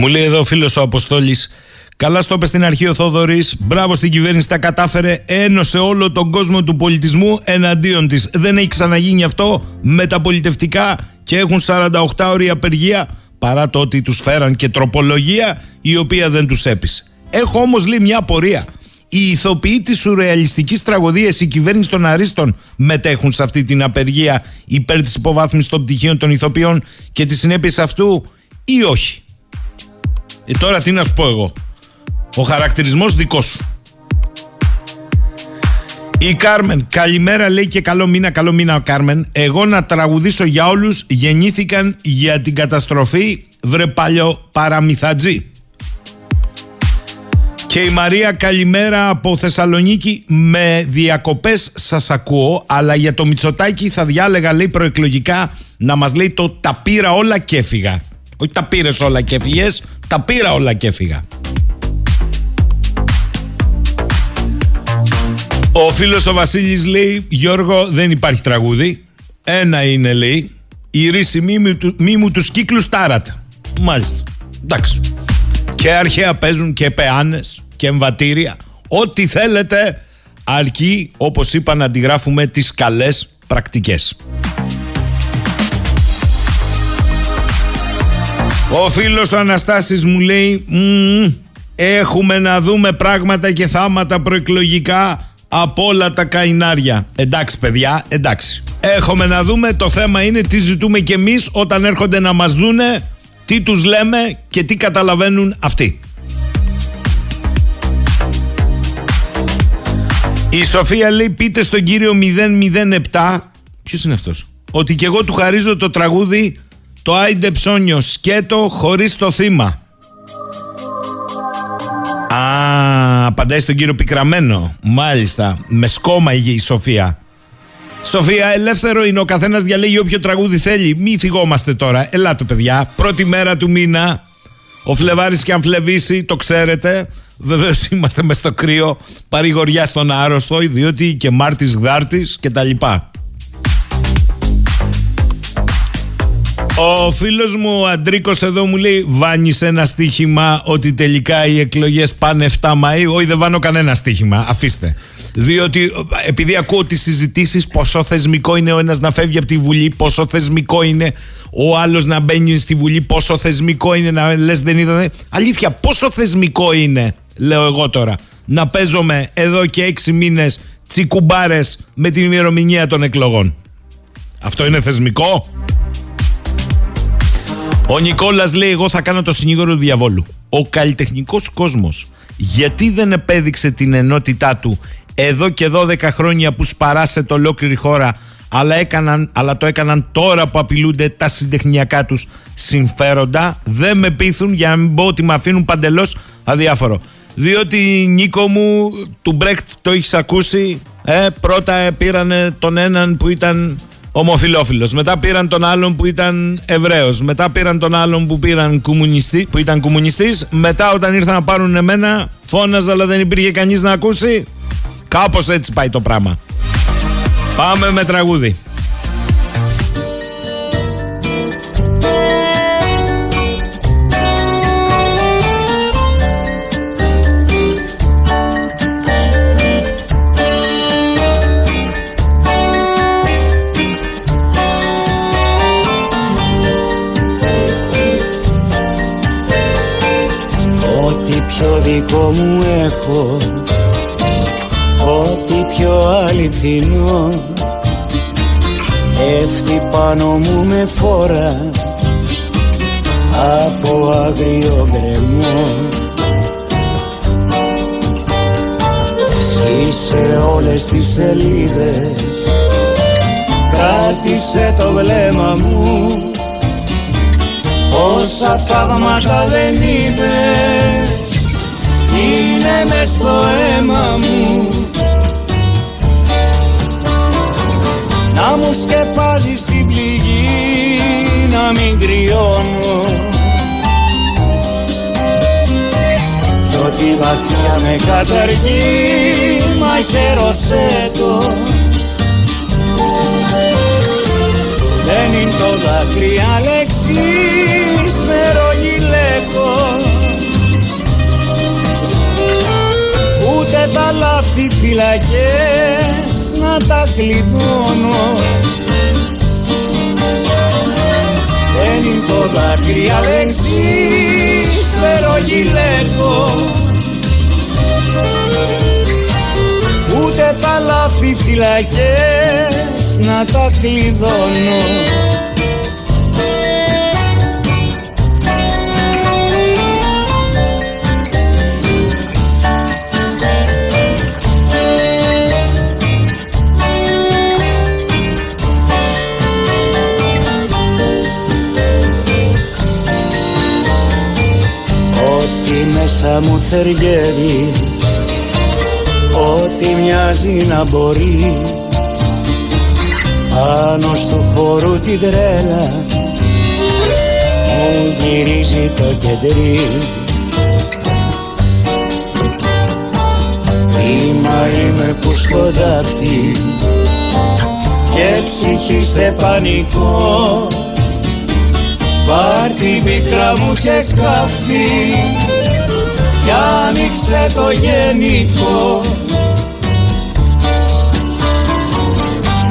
Μου λέει εδώ ο φίλος ο Αποστόλης. Καλά στο είπε στην αρχή ο Θόδωρης. Μπράβο στην κυβέρνηση, τα κατάφερε. Ένωσε όλο τον κόσμο του πολιτισμού εναντίον της. Δεν έχει ξαναγίνει αυτό με τα πολιτευτικά και έχουν 48 ώρια απεργία παρά το ότι τους φέραν και τροπολογία η οποία δεν τους έπεισε. Έχω όμως λέει μια απορία. Οι ηθοποιοί της σουρεαλιστικής τραγωδίας, η κυβέρνηση των Αρίστων μετέχουν σε αυτή την απεργία υπέρ της υποβάθμισης των πτυχίων των ηθοποιών και τη συνέπειες αυτού ή όχι; Ε, τώρα τι να σου πω εγώ. Ο χαρακτηρισμός δικός σου. Η Κάρμεν, καλημέρα λέει και καλό μήνα, καλό μήνα ο Κάρμεν. Εγώ να τραγουδήσω για όλους γεννήθηκαν για την καταστροφή βρε παλιό παραμυθατζή. Και η Μαρία καλημέρα από Θεσσαλονίκη με διακοπές σας ακούω αλλά για το Μητσοτάκι θα διάλεγα λέει προεκλογικά να μας λέει το τα πήρα όλα και έφυγα. Όχι τα πήρες όλα και έφυγες, τα πήρα όλα και έφυγα. Ο φίλος ο Βασίλης λέει Γιώργο δεν υπάρχει τραγούδι Ένα είναι λέει Η ρίση μη, μου του- μη μου τους κύκλους τάρατα Μάλιστα Εντάξει Και αρχαία παίζουν και πεάνες και εμβατήρια. Ό,τι θέλετε αρκεί όπως είπα να αντιγράφουμε τις καλές πρακτικές. Ο φίλος ο Αναστάσης μου λέει «Μμμ, Έχουμε να δούμε πράγματα και θάματα προεκλογικά από όλα τα καϊνάρια. Εντάξει παιδιά, εντάξει. Έχουμε να δούμε, το θέμα είναι τι ζητούμε κι εμείς όταν έρχονται να μας δούνε, τι τους λέμε και τι καταλαβαίνουν αυτοί. Η Σοφία λέει πείτε στον κύριο 007 Ποιος είναι αυτός; Ότι και εγώ του χαρίζω το τραγούδι Το Άιντε Ψώνιος σκέτο χωρίς το θύμα Α, απαντάει στον κύριο Πικραμένο Μάλιστα, με σκόμα η Σοφία Σοφία, ελεύθερο είναι ο καθένας διαλέγει όποιο τραγούδι θέλει. Μη θυγόμαστε τώρα. Ελάτε, παιδιά. Πρώτη μέρα του μήνα. Ο Φλεβάρης και αν φλεβήσει, το ξέρετε. Βεβαίως είμαστε μες στο κρύο. Παρηγοριά στον άρρωστο, διότι και Μάρτης Γδάρτης κτλ. Ο φίλος μου ο Αντρίκος εδώ μου λέει Βάνεις ένα στοίχημα ότι τελικά οι εκλογές πάνε 7 Μαΐου Όχι δεν βάνω κανένα στοίχημα Αφήστε διότι επειδή ακούω τις συζητήσεις πόσο θεσμικό είναι ο ένας να φεύγει από τη Βουλή, πόσο θεσμικό είναι ο άλλος να μπαίνει στη Βουλή, πόσο θεσμικό είναι να λες δεν είδατε. Αλήθεια, πόσο θεσμικό είναι, λέω εγώ τώρα, να παίζομαι εδώ και έξι μήνες τσικουμπάρες με την ημερομηνία των εκλογών. Αυτό είναι θεσμικό; Ο Νικόλας λέει: Εγώ θα κάνω το συνήγορο του διαβόλου. Ο καλλιτεχνικός κόσμος γιατί δεν επέδειξε την ενότητά του εδώ και 12 χρόνια που σπαράσεται ολόκληρη χώρα αλλά, έκαναν, αλλά το έκαναν τώρα που απειλούνται τα συντεχνιακά τους συμφέροντα; Δεν με πείθουν για να μην πω ότι με αφήνουν παντελώς αδιάφορο διότι Νίκο μου του Μπρέχτ το έχεις ακούσει; Ε, πρώτα πήραν τον έναν που ήταν ομοφιλόφιλος μετά πήραν τον άλλον που ήταν Εβραίος μετά πήραν τον άλλον που, πήραν κομμουνιστή, που ήταν κομμουνιστής μετά όταν ήρθαν να πάρουν εμένα φώναζα αλλά δεν υπήρχε κανείς να ακούσει Κάπως έτσι πάει το πράγμα. Πάμε με τραγούδι. Δικό μου έχω. Ό,τι πιο αληθινό. Έφτει πάνω μου με φόρα. Από αγριό γκρεμό. Σκίσε όλες τις σελίδες. Κράτησε το βλέμμα μου. Όσα θαύματα δεν είδες Είναι μες στο αίμα μου. Να μου σκεπάζεις την πληγή να μην κρυώνω. Κι ό,τι βαθιά με καταργεί μα χαίρωσέ το. Δεν είναι το δάκρυ λέξη Ούτε τα λάθη φυλακές να τα κλειδώνω. Δεν είναι το δάκρυ αλεξής φερογιλέκο Ούτε τα λάθη φυλακές να τα κλειδώνω μέσα μου θεριεύει. Ό,τι μοιάζει να μπορεί. Πάνω στο χώρο την τρέλα Μου γυρίζει το κεντρί. Θύμα είμαι που σκοντάφτει Και ψυχή σε πανικό. Πάρ' την πίκρα μου και καύτη κι άνοιξε το γενικό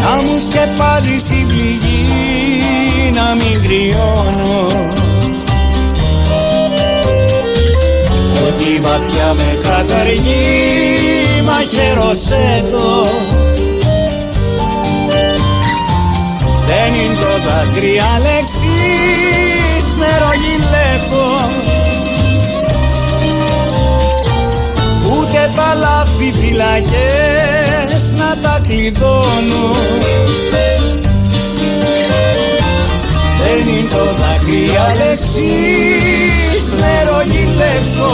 να μου σκεπάζει στην πληγή να μην κρυώνω. Ότι βαθιά με καταργεί μαχαίρωσέ το. Δεν είναι το δάκρυ Αλεξής νερογιλέτο Ούτε τα λάθη φυλακές να τα κλειδώνω. Δεν είναι το δάκρυ Αλεξής νερογιλέτο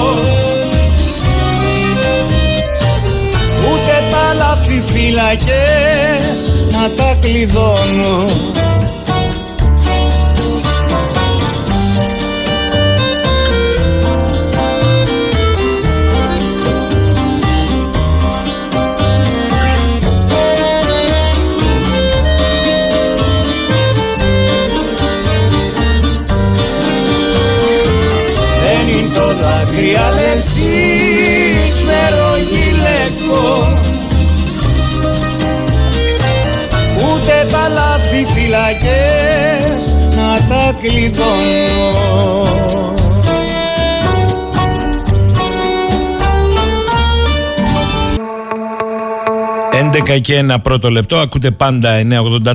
Ούτε τα λάθη φυλακές να τα κλειδώνω φυλακές να τα κλειδώνω 11 και ένα πρώτο λεπτό, ακούτε πάντα 984.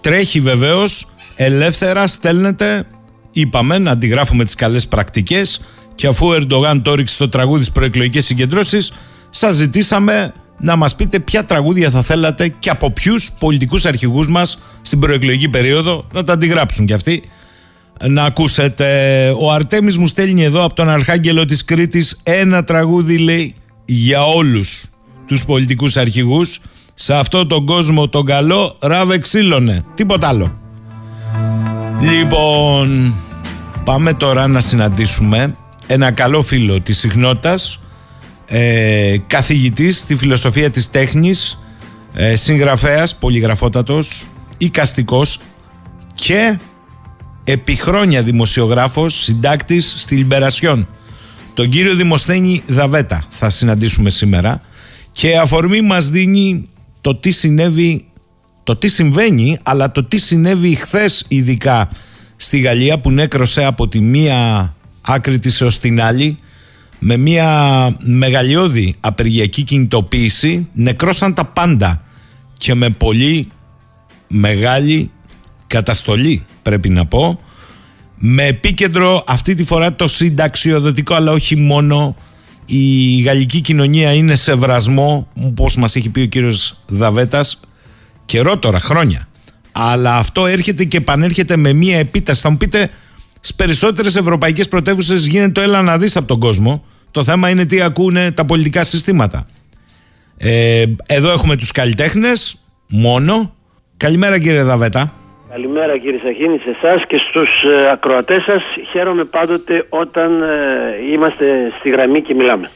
Τρέχει βεβαίως, ελεύθερα στέλνετε, είπαμε να αντιγράφουμε τις καλές πρακτικές. Και αφού ο Ερντογάν το ρίξει στο τραγούδι στις προεκλογικές συγκεντρώσεις, σας ζητήσαμε να μας πείτε ποια τραγούδια θα θέλατε και από ποιους πολιτικούς αρχηγούς μας στην προεκλογική περίοδο να τα αντιγράψουν κι αυτοί. Να ακούσετε. Ο Αρτέμις μου στέλνει εδώ από τον Αρχάγγελο της Κρήτης ένα τραγούδι λέει για όλους τους πολιτικούς αρχηγούς σε αυτό τον κόσμο τον καλό ράβε ξύλωνε. Τίποτα άλλο. Λοιπόν, πάμε τώρα να συναντήσουμε ένα καλό φίλο της συχνότητας, ε, καθηγητής στη φιλοσοφία της τέχνης, ε, συγγραφέας, πολυγραφότατος, οικαστικός και επί χρόνια δημοσιογράφος, συντάκτης στη Λιμπερασιόν. Τον κύριο Δημοσθένη Δαβέτα θα συναντήσουμε σήμερα και αφορμή μας δίνει το τι συνέβη, το τι συμβαίνει, αλλά το τι συνέβη χθες ειδικά στη Γαλλία που νέκρωσε από τη μία άκρη της έως την άλλη με μια μεγαλειώδη απεργιακή κινητοποίηση νεκρώσαν τα πάντα και με πολύ μεγάλη καταστολή πρέπει να πω. Με επίκεντρο αυτή τη φορά το συνταξιοδοτικό αλλά όχι μόνο. Η γαλλική κοινωνία είναι σε βρασμό όπως μας έχει πει ο κύριος Δαβέτας καιρό τώρα, χρόνια. Αλλά αυτό έρχεται και επανέρχεται με μία επίταση. Θα μου πείτε στις περισσότερες ευρωπαϊκές πρωτεύουσες γίνεται το έλα να δεις από τον κόσμο το θέμα είναι τι ακούνε τα πολιτικά συστήματα ε, εδώ έχουμε τους καλλιτέχνες μόνο καλημέρα κύριε Δαβέτα Καλημέρα κύριε Σαχίνη σε εσάς και στους ε, ακροατές σας. Χαίρομαι πάντοτε όταν ε, είμαστε στη γραμμή και μιλάμε.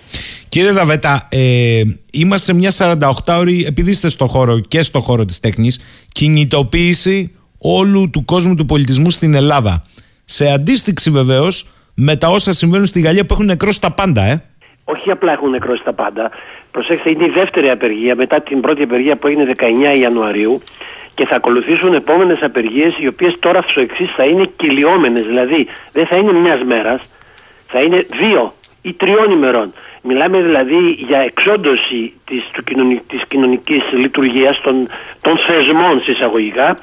Κύριε Δαβέτα, ε, είμαστε σε μια 48ωρη, επειδή είστε στο χώρο και στο χώρο της τέχνης, κινητοποίηση όλου του κόσμου του πολιτισμού στην Ελλάδα. Σε αντίστοιξη βεβαίως με τα όσα συμβαίνουν στη Γαλλία που έχουν νεκρώσει τα πάντα, ε. Όχι απλά έχουν νεκρώσει τα πάντα. Προσέξτε, είναι η δεύτερη απεργία μετά την πρώτη απεργία που έγινε 19 Ιανουαρίου και θα ακολουθήσουν επόμενες απεργίες οι οποίες τώρα στο εξής θα είναι κυλιόμενες. Δηλαδή δεν θα είναι μιας μέρας, θα είναι δύο ή τριών ημερών. Μιλάμε δηλαδή για εξόντωση της, του κοινωνι, της κοινωνικής λειτουργίας των, των θεσμών συσσαγωγικά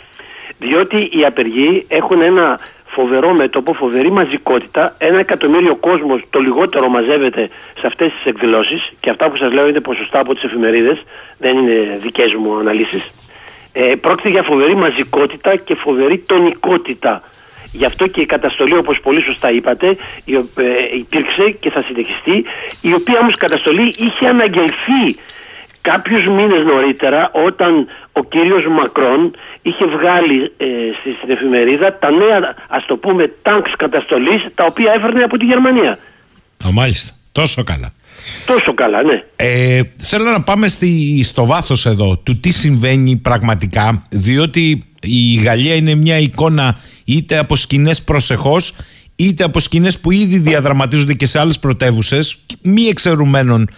διότι οι απεργοί έχουν ένα φοβερό μέτωπο, φοβερή μαζικότητα. Ένα εκατομμύριο κόσμος το λιγότερο μαζεύεται σε αυτές τις εκδηλώσεις και αυτά που σας λέω είναι ποσοστά από τις εφημερίδες, δεν είναι δικές μου αναλύσεις. Ε, πρόκειται για φοβερή μαζικότητα και φοβερή τονικότητα. Γι' αυτό και η καταστολή, όπως πολύ σωστά είπατε, η, ε, υπήρξε και θα συνεχιστεί, η οποία όμως καταστολή είχε αναγγελθεί κάποιους μήνες νωρίτερα όταν ο κύριος Μακρόν είχε βγάλει ε, στη, στην εφημερίδα τα νέα, ας το πούμε, τάγκς καταστολής, τα οποία έφερνε από τη Γερμανία. Α, μάλιστα. Τόσο καλά. Τόσο καλά, ναι. Ε, θέλω να πάμε στη, στο βάθος εδώ του τι συμβαίνει πραγματικά διότι η Γαλλία είναι μια εικόνα είτε από σκηνές προσεχώς είτε από σκηνές που ήδη διαδραματίζονται και σε άλλες πρωτεύουσες, μη εξαιρουμένων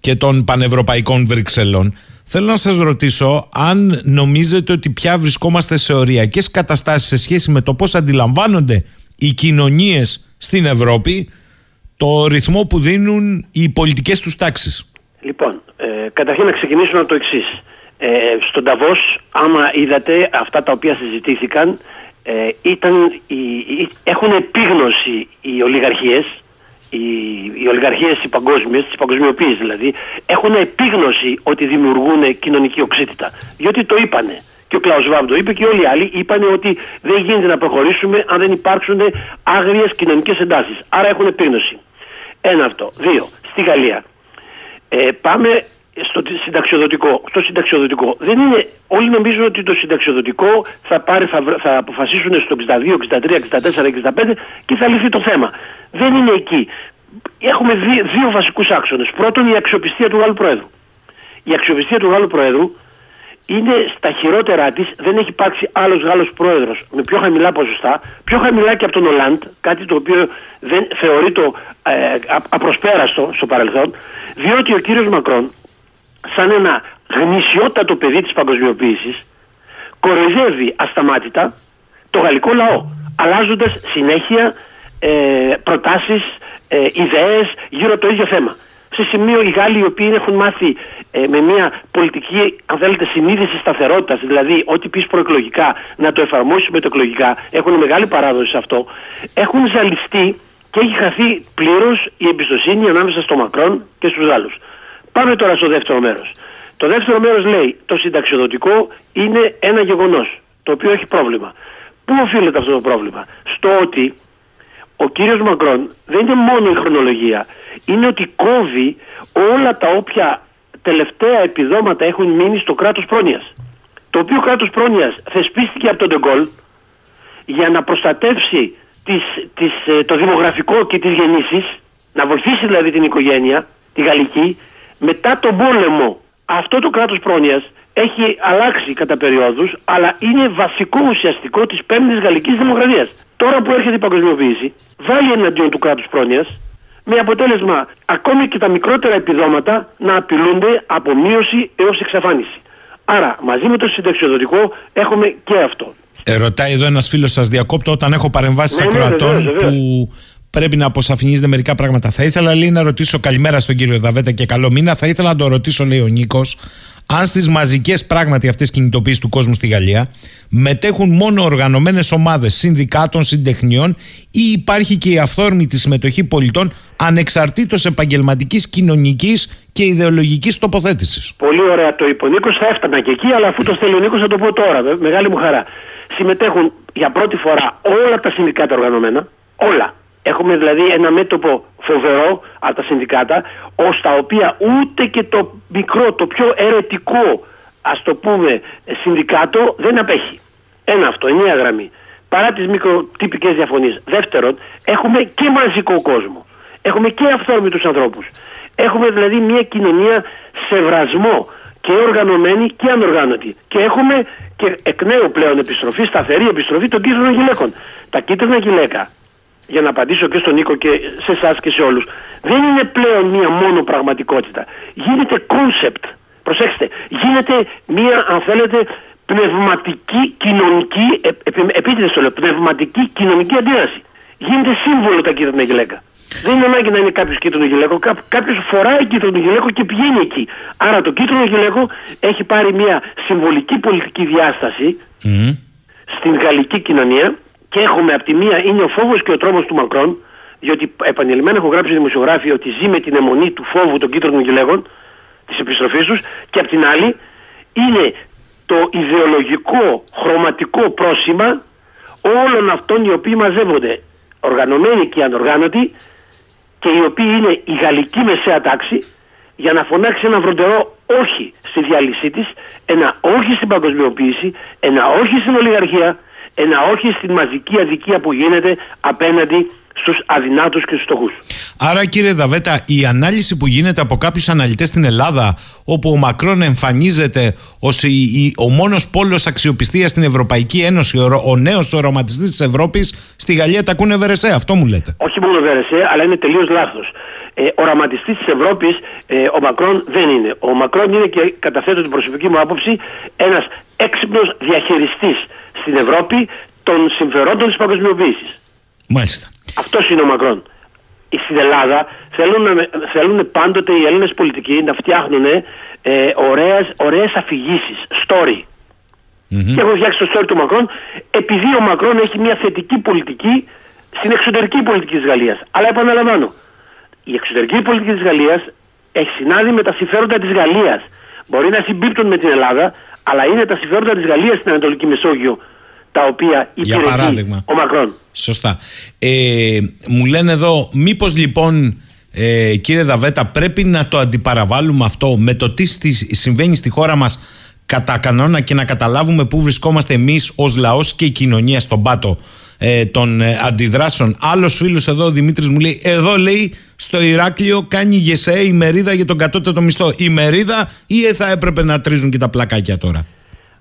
και των πανευρωπαϊκών Βρυξελών. Θέλω να σας ρωτήσω αν νομίζετε ότι πια βρισκόμαστε σε οριακές καταστάσεις σε σχέση με το πώς αντιλαμβάνονται οι κοινωνίες στην Ευρώπη το ρυθμό που δίνουν οι πολιτικές τους τάξεις. Λοιπόν, ε, καταρχήν να ξεκινήσουμε από το εξής. Ε, στον Ταβός, άμα είδατε αυτά τα οποία συζητήθηκαν, ε, ήταν, οι, οι- έχουν επίγνωση οι ολιγαρχίες, οι, οι ολιγαρχίες οι παγκόσμιες, της παγκοσμιοποίησης δηλαδή, έχουν επίγνωση ότι δημιουργούν κοινωνική οξύτητα. Διότι το είπανε. Και ο Κλάους Βάμπ το είπε και όλοι οι άλλοι είπαν ότι δεν γίνεται να προχωρήσουμε αν δεν υπάρξουν άγριες κοινωνικές εντάσεις. Άρα έχουν επίγνωση. Ένα αυτό. Δύο. Στη Γαλλία. Ε, πάμε στο τι- συνταξιοδοτικό. Στο συνταξιοδοτικό. Δεν είναι, όλοι νομίζουν ότι το συνταξιοδοτικό θα, πάρει, θα, βρ- θα αποφασίσουν στο 62, 63, 64, 65 και θα λυθεί το θέμα. Δεν είναι εκεί. Έχουμε δύο, δύο βασικούς άξονες. Πρώτον η αξιοπιστία του Γάλλου Προέδρου. Η αξιοπιστία του Γάλλου Προέδρου είναι στα χειρότερά της. Δεν έχει υπάρξει άλλος Γάλλος πρόεδρος με πιο χαμηλά ποσοστά, πιο χαμηλά και από τον Ολάντ, κάτι το οποίο δεν θεωρεί το ε, α- απροσπέραστο στο παρελθόν, διότι ο κύριος Μακρόν, σαν ένα γνησιότατο παιδί της παγκοσμιοποίησης, κοροϊδεύει ασταμάτητα το γαλλικό λαό, αλλάζοντας συνέχεια ε, προτάσεις, ε, ιδέες γύρω από το ίδιο θέμα. Σε σημείο οι Γάλλοι οι οποίοι έχουν μάθει ε, με μια πολιτική, αν θέλετε, συνείδηση σταθερότητας, δηλαδή ό,τι πεις προεκλογικά να το εφαρμόσεις μετοεκλογικά, έχουν μεγάλη παράδοση σε αυτό, έχουν ζαλιστεί και έχει χαθεί πλήρως η εμπιστοσύνη ανάμεσα στο Μακρόν και στους Γάλλους. Πάμε τώρα στο δεύτερο μέρος. Το δεύτερο μέρος λέει το συνταξιοδοτικό είναι ένα γεγονός το οποίο έχει πρόβλημα. Πού οφείλεται αυτό το πρόβλημα, Στο ότι ο κύριος Μακρόν δεν είναι μόνο η χρονολογία, είναι ότι κόβει όλα τα όποια τελευταία επιδόματα έχουν μείνει στο κράτος πρόνοιας. Το οποίο κράτος πρόνοιας θεσπίστηκε από τον Ντεγκόλ για να προστατεύσει τις, τις, ε, το δημογραφικό και τις γεννήσεις, να βοηθήσει δηλαδή την οικογένεια, τη γαλλική, μετά τον πόλεμο. Αυτό το κράτος πρόνοιας έχει αλλάξει κατά περιόδους, αλλά είναι βασικό ουσιαστικό της πέμπτης γαλλικής δημοκρατίας. Τώρα που έρχεται η παγκοσμιοποίηση, βάλει εναντίον του κράτους πρόνοιας, με αποτέλεσμα ακόμη και τα μικρότερα επιδόματα να απειλούνται από μείωση έως εξαφάνιση. Άρα, μαζί με το συνταξιοδοτικό έχουμε και αυτό. Ε, ρωτάει εδώ ένας φίλος, σας διακόπτω όταν έχω παρεμβάσεις Ναι, ναι, ακροατών βεβαίως, βεβαίως. που πρέπει να αποσαφηνίζετε μερικά πράγματα. Θα ήθελα λέει, να ρωτήσω καλημέρα στον κύριο Δαβέτα και καλό μήνα. Θα ήθελα να το ρωτήσω, λέει ο Νίκος, αν στις μαζικές πράγματι αυτές κινητοποιήσει του κόσμου στη Γαλλία μετέχουν μόνο οργανωμένες ομάδες συνδικάτων, συντεχνιών ή υπάρχει και η αυθόρμητη συμμετοχή πολιτών ανεξαρτήτως επαγγελματικής, κοινωνικής και ιδεολογικής τοποθέτησης; Πολύ ωραία το είπε ο Νίκος, θα έφτανα και εκεί, αλλά αφού το θέλει ο Νίκος θα το πω τώρα, με μεγάλη μου χαρά. Συμμετέχουν για πρώτη φορά όλα τα συνδικάτα οργανωμένα, όλα. Έχουμε δηλαδή ένα μέτωπο φοβερό από τα συνδικάτα, ως τα οποία ούτε και το μικρό, το πιο αιρετικό, ας το πούμε, συνδικάτο δεν απέχει. Ένα αυτό, ενιαία γραμμή. Παρά τις μικροτυπικές διαφωνίες. Δεύτερον, έχουμε και μαζικό κόσμο. Έχουμε και αυθόρμητους ανθρώπους. Έχουμε δηλαδή μια κοινωνία σεβρασμό και οργανωμένη και ανοργάνωτη. Και έχουμε και εκ νέου πλέον επιστροφή, σταθερή επιστροφή των κίτρινων γυλαίκων. Τα κίτρινα γυλαίκα, για να απαντήσω και στον Νίκο και σε εσάς και σε όλους, δεν είναι πλέον μία μόνο πραγματικότητα. Γίνεται concept. Προσέξτε, γίνεται μία, αν θέλετε, πνευματική, κοινωνική, επί, επίτηδες το λέω, πνευματική, κοινωνική αντίδραση. Γίνεται σύμβολο τα κίτρινα γιλέκα. Δεν είναι ανάγκη να είναι κάποιος κίτρινο γιλέκο. Κάποιος φοράει κίτρινο γιλέκο και πηγαίνει εκεί. Άρα το κίτρινο γιλέκο έχει πάρει μια συμβολική πολιτική διάσταση στην γαλλική κοινωνία και έχουμε από τη μία είναι ο φόβος και ο τρόμος του Μακρόν, διότι επανειλημμένα έχω γράψει δημοσιογράφοι ότι ζει με την αιμονή του φόβου των κίτρινων γυλαίκων, της επιστροφής τους, και από την άλλη είναι το ιδεολογικό χρωματικό πρόσημα όλων αυτών οι οποίοι μαζεύονται οργανωμένοι και ανοργάνωτοι και οι οποίοι είναι η γαλλική μεσαία τάξη για να φωνάξει ένα βροντερό όχι στη διάλυσή της, ένα όχι στην παγκοσμιοποίηση, ένα όχι στην ολιγαρχία, ένα όχι στην μαζική αδικία που γίνεται απέναντι στους αδυνάτους και στους φτωχούς. Άρα κύριε Δαβέτα, η ανάλυση που γίνεται από κάποιους αναλυτές στην Ελλάδα όπου ο Μακρόν εμφανίζεται ως η- η- ο μόνος πόλος αξιοπιστίας στην Ευρωπαϊκή Ένωση, ο, ρο- ο νέος οραματιστής της Ευρώπης, στη Γαλλία τα ακούνε βερεσέ, αυτό μου λέτε. Όχι μόνο Βερεσέ, αλλά είναι τελείως λάθος. Ε, οραματιστής της Ευρώπης ε, ο Μακρόν δεν είναι. Ο Μακρόν είναι και καταθέτω την προσωπική μου άποψη ένας έξυπνος διαχειριστής στην Ευρώπη των συμφερόντων της παγκοσμιοποίησης. Μάλιστα. Αυτός είναι ο Μακρόν. Ε, Στην Ελλάδα θέλουν, να- θέλουν πάντοτε οι Έλληνες πολιτικοί να φτιάχνουν ε, ωραίες, ωραίες αφηγήσεις, story. Και έχουν φτιάξει το story του Μακρόν επειδή ο Μακρόν έχει μια θετική πολιτική στην εξωτερική πολιτική της Γαλλίας. Αλλά επαναλαμβάνω, η εξωτερική πολιτική της Γαλλίας έχει συνάδει με τα συμφέροντα της Γαλλίας. Μπορεί να συμπίπτουν με την Ελλάδα, αλλά είναι τα συμφέροντα της Γαλλίας στην Ανατολική Μεσόγειο τα οποία Για υπηρετεί παράδειγμα. ο Μακρόν. Σωστά. Ε, μου λένε εδώ, μήπως λοιπόν ε, κύριε Δαβέτα πρέπει να το αντιπαραβάλουμε αυτό με το τι στη- συμβαίνει στη χώρα μας κατά κανόνα και να καταλάβουμε πού βρισκόμαστε εμείς ως λαός και η κοινωνία στον πάτο ε, των ε, αντιδράσεων. Άλλος φίλος εδώ, ο Δημήτρης μου λέει, εδώ λέει στο Ηράκλειο κάνει γεσέ η μερίδα για τον κατώτατο μισθό. Η μερίδα ή θα έπρεπε να τρίζουν και τα πλακάκια τώρα;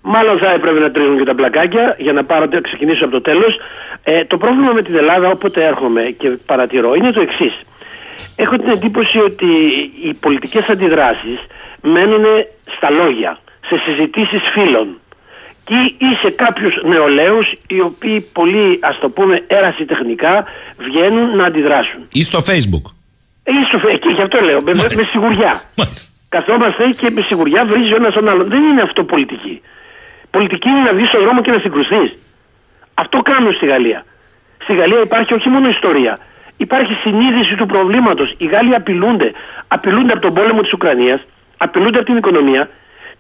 Μάλλον θα έπρεπε να τρίζουν και τα πλακάκια για να πάρω, να ξεκινήσω από το τέλος. Ε, το πρόβλημα με την Ελλάδα όποτε έρχομαι και παρατηρώ είναι το εξής. Έχω την εντύπωση ότι οι πολιτικές αντιδράσεις μένουν στα λόγια, σε συζητήσεις φίλων και ή σε κάποιους νεολαίους οι οποίοι πολύ ας το πούμε έραση τεχνικά βγαίνουν να αντιδράσουν. Ή στο facebook. Ε, Ίσως, εκεί, γι' αυτό λέω, με, με, με σιγουριά. Μάλιστα. Καθόμαστε και με σιγουριά βρίζει ο ένας τον άλλον. Δεν είναι αυτό πολιτική. Πολιτική είναι να βγεις στον δρόμο και να συγκρουστείς. Αυτό κάνουν στη Γαλλία. Στη Γαλλία υπάρχει όχι μόνο ιστορία. Υπάρχει συνείδηση του προβλήματος. Οι Γάλλοι απειλούνται. Απειλούνται από τον πόλεμο της Ουκρανίας, απειλούνται από την οικονομία.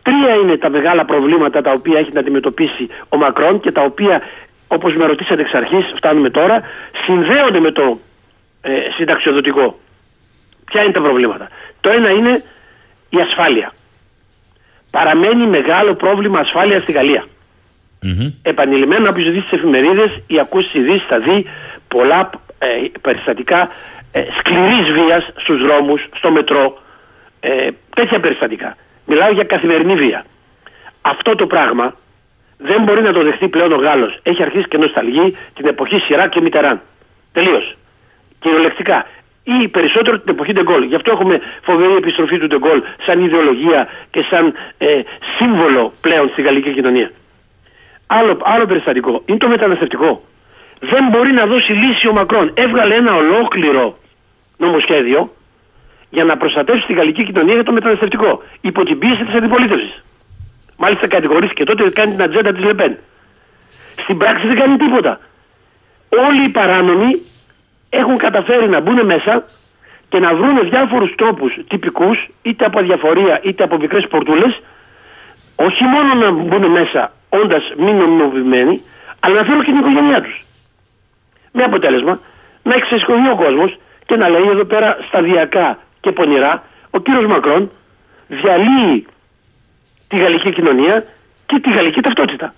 Τρία είναι τα μεγάλα προβλήματα τα οποία έχει να αντιμετωπίσει ο Μακρόν και τα οποία, όπως με ρωτήσατε εξ αρχής, φτάνουμε τώρα, συνδέονται με το ε, συνταξιοδοτικό. Ποια είναι τα προβλήματα; Το ένα είναι η ασφάλεια. Παραμένει μεγάλο πρόβλημα ασφάλειας στη Γαλλία. Επανειλημμένα, όποιος δει τι εφημερίδες ή ακούσει τι ειδήσει, θα δει πολλά ε, περιστατικά ε, σκληρής βίας στους δρόμους, στο μετρό. Ε, τέτοια περιστατικά. Μιλάω για καθημερινή βία. Αυτό το πράγμα δεν μπορεί να το δεχτεί πλέον ο Γάλλος. Έχει αρχίσει και νοσταλγεί την εποχή Σιρά και Μιτεράν. Τελείως. Κυριολεκτικά. Ή περισσότερο την εποχή Ντεγκόλ. Γι' αυτό έχουμε φοβερή επιστροφή του Ντεγκόλ σαν ιδεολογία και σαν ε, σύμβολο πλέον στη γαλλική κοινωνία. Άλλο, άλλο περιστατικό είναι το μεταναστευτικό. Δεν μπορεί να δώσει λύση ο Μακρόν. Έβγαλε ένα ολόκληρο νομοσχέδιο για να προστατεύσει τη γαλλική κοινωνία για το μεταναστευτικό. Υπό την πίεση της αντιπολίτευσης. Μάλιστα κατηγορήθηκε τότε ότι κάνει την ατζέντα της Λεπέν. Στην πράξη δεν κάνει τίποτα. Όλοι οι παράνομοι έχουν καταφέρει να μπουν μέσα και να βρουν διάφορους τρόπους τυπικούς, είτε από αδιαφορία είτε από μικρές πορτούλες, όχι μόνο να μπουν μέσα όντας μη νομιμοποιημένοι, αλλά να φέρουν και την οικογένειά τους. Με αποτέλεσμα να εξεσχολεί ο κόσμος και να λέει εδώ πέρα σταδιακά και πονηρά ο κύριος Μακρόν διαλύει τη γαλλική κοινωνία και τη γαλλική ταυτότητα.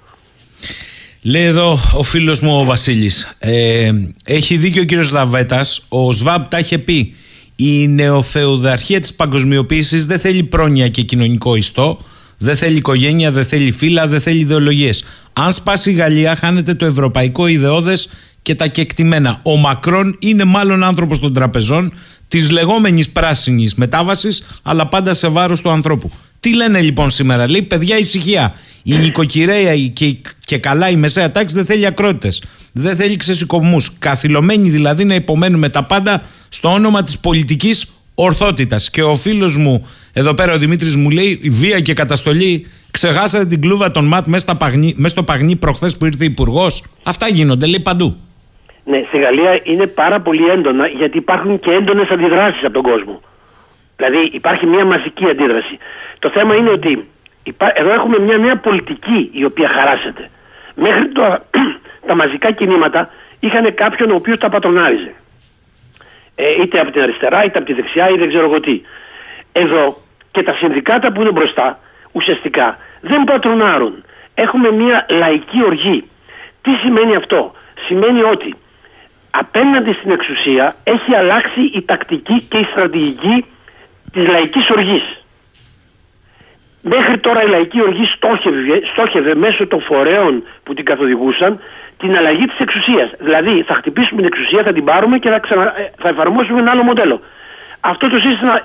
Λέει εδώ ο φίλος μου ο Βασίλης ε, Έχει δίκιο ο κύριος Δαβέτας Ο ΣΒΑΠ τα είχε πει. Η νεοφεουδαρχία της παγκοσμιοποίησης Δεν θέλει πρόνοια και κοινωνικό ιστό Δεν θέλει οικογένεια, δεν θέλει φύλλα Δεν θέλει ιδεολογίες. Αν σπάσει η Γαλλία χάνεται το ευρωπαϊκό ιδεώδες Και τα κεκτημένα. Ο Μακρόν είναι μάλλον άνθρωπος των τραπεζών Της λεγόμενης πράσινης μετάβασης Αλλά πάντα σε βάρος του ανθρώπου τι λένε λοιπόν σήμερα, λέει παιδιά ησυχία. Η νοικοκυρέα και, και καλά η μεσαία τάξη δεν θέλει ακρότητες. Δεν θέλει ξεσηκωμούς. Καθυλωμένοι δηλαδή να υπομένουμε τα πάντα στο όνομα της πολιτικής ορθότητας. Και ο φίλος μου, εδώ πέρα ο Δημήτρης μου λέει, η βία και καταστολή, ξεχάσατε την κλούβα των ΜΑΤ μέσα, μέσα στο παγνί προχθές που ήρθε υπουργός. Αυτά γίνονται, λέει παντού. Ναι, στη Γαλλία είναι πάρα πολύ έντονα γιατί υπάρχουν και έντονες αντιδράσεις από τον κόσμο. Δηλαδή υπάρχει μια μαζική αντίδραση. Το θέμα είναι ότι υπά... εδώ έχουμε μια, μια πολιτική η οποία χαράσεται. Μέχρι τώρα τα μαζικά κινήματα είχαν κάποιον ο οποίος τα πατρονάριζε. Ε, είτε από την αριστερά, είτε από τη δεξιά, ή δεν ξέρω εγώ τι. Εδώ και τα συνδικάτα που είναι μπροστά, ουσιαστικά δεν πατρονάρουν. Έχουμε μια λαϊκή οργή. Τι σημαίνει αυτό; Σημαίνει ότι απέναντι στην εξουσία έχει αλλάξει η τακτική και η στρατηγική της λαϊκής οργής. Μέχρι τώρα η λαϊκή οργή στόχευε, στόχευε μέσω των φορέων που την καθοδηγούσαν την αλλαγή της εξουσίας. Δηλαδή θα χτυπήσουμε την εξουσία, θα την πάρουμε και θα, ξανα, ε, θα εφαρμόσουμε ένα άλλο μοντέλο. Αυτό το σύστημα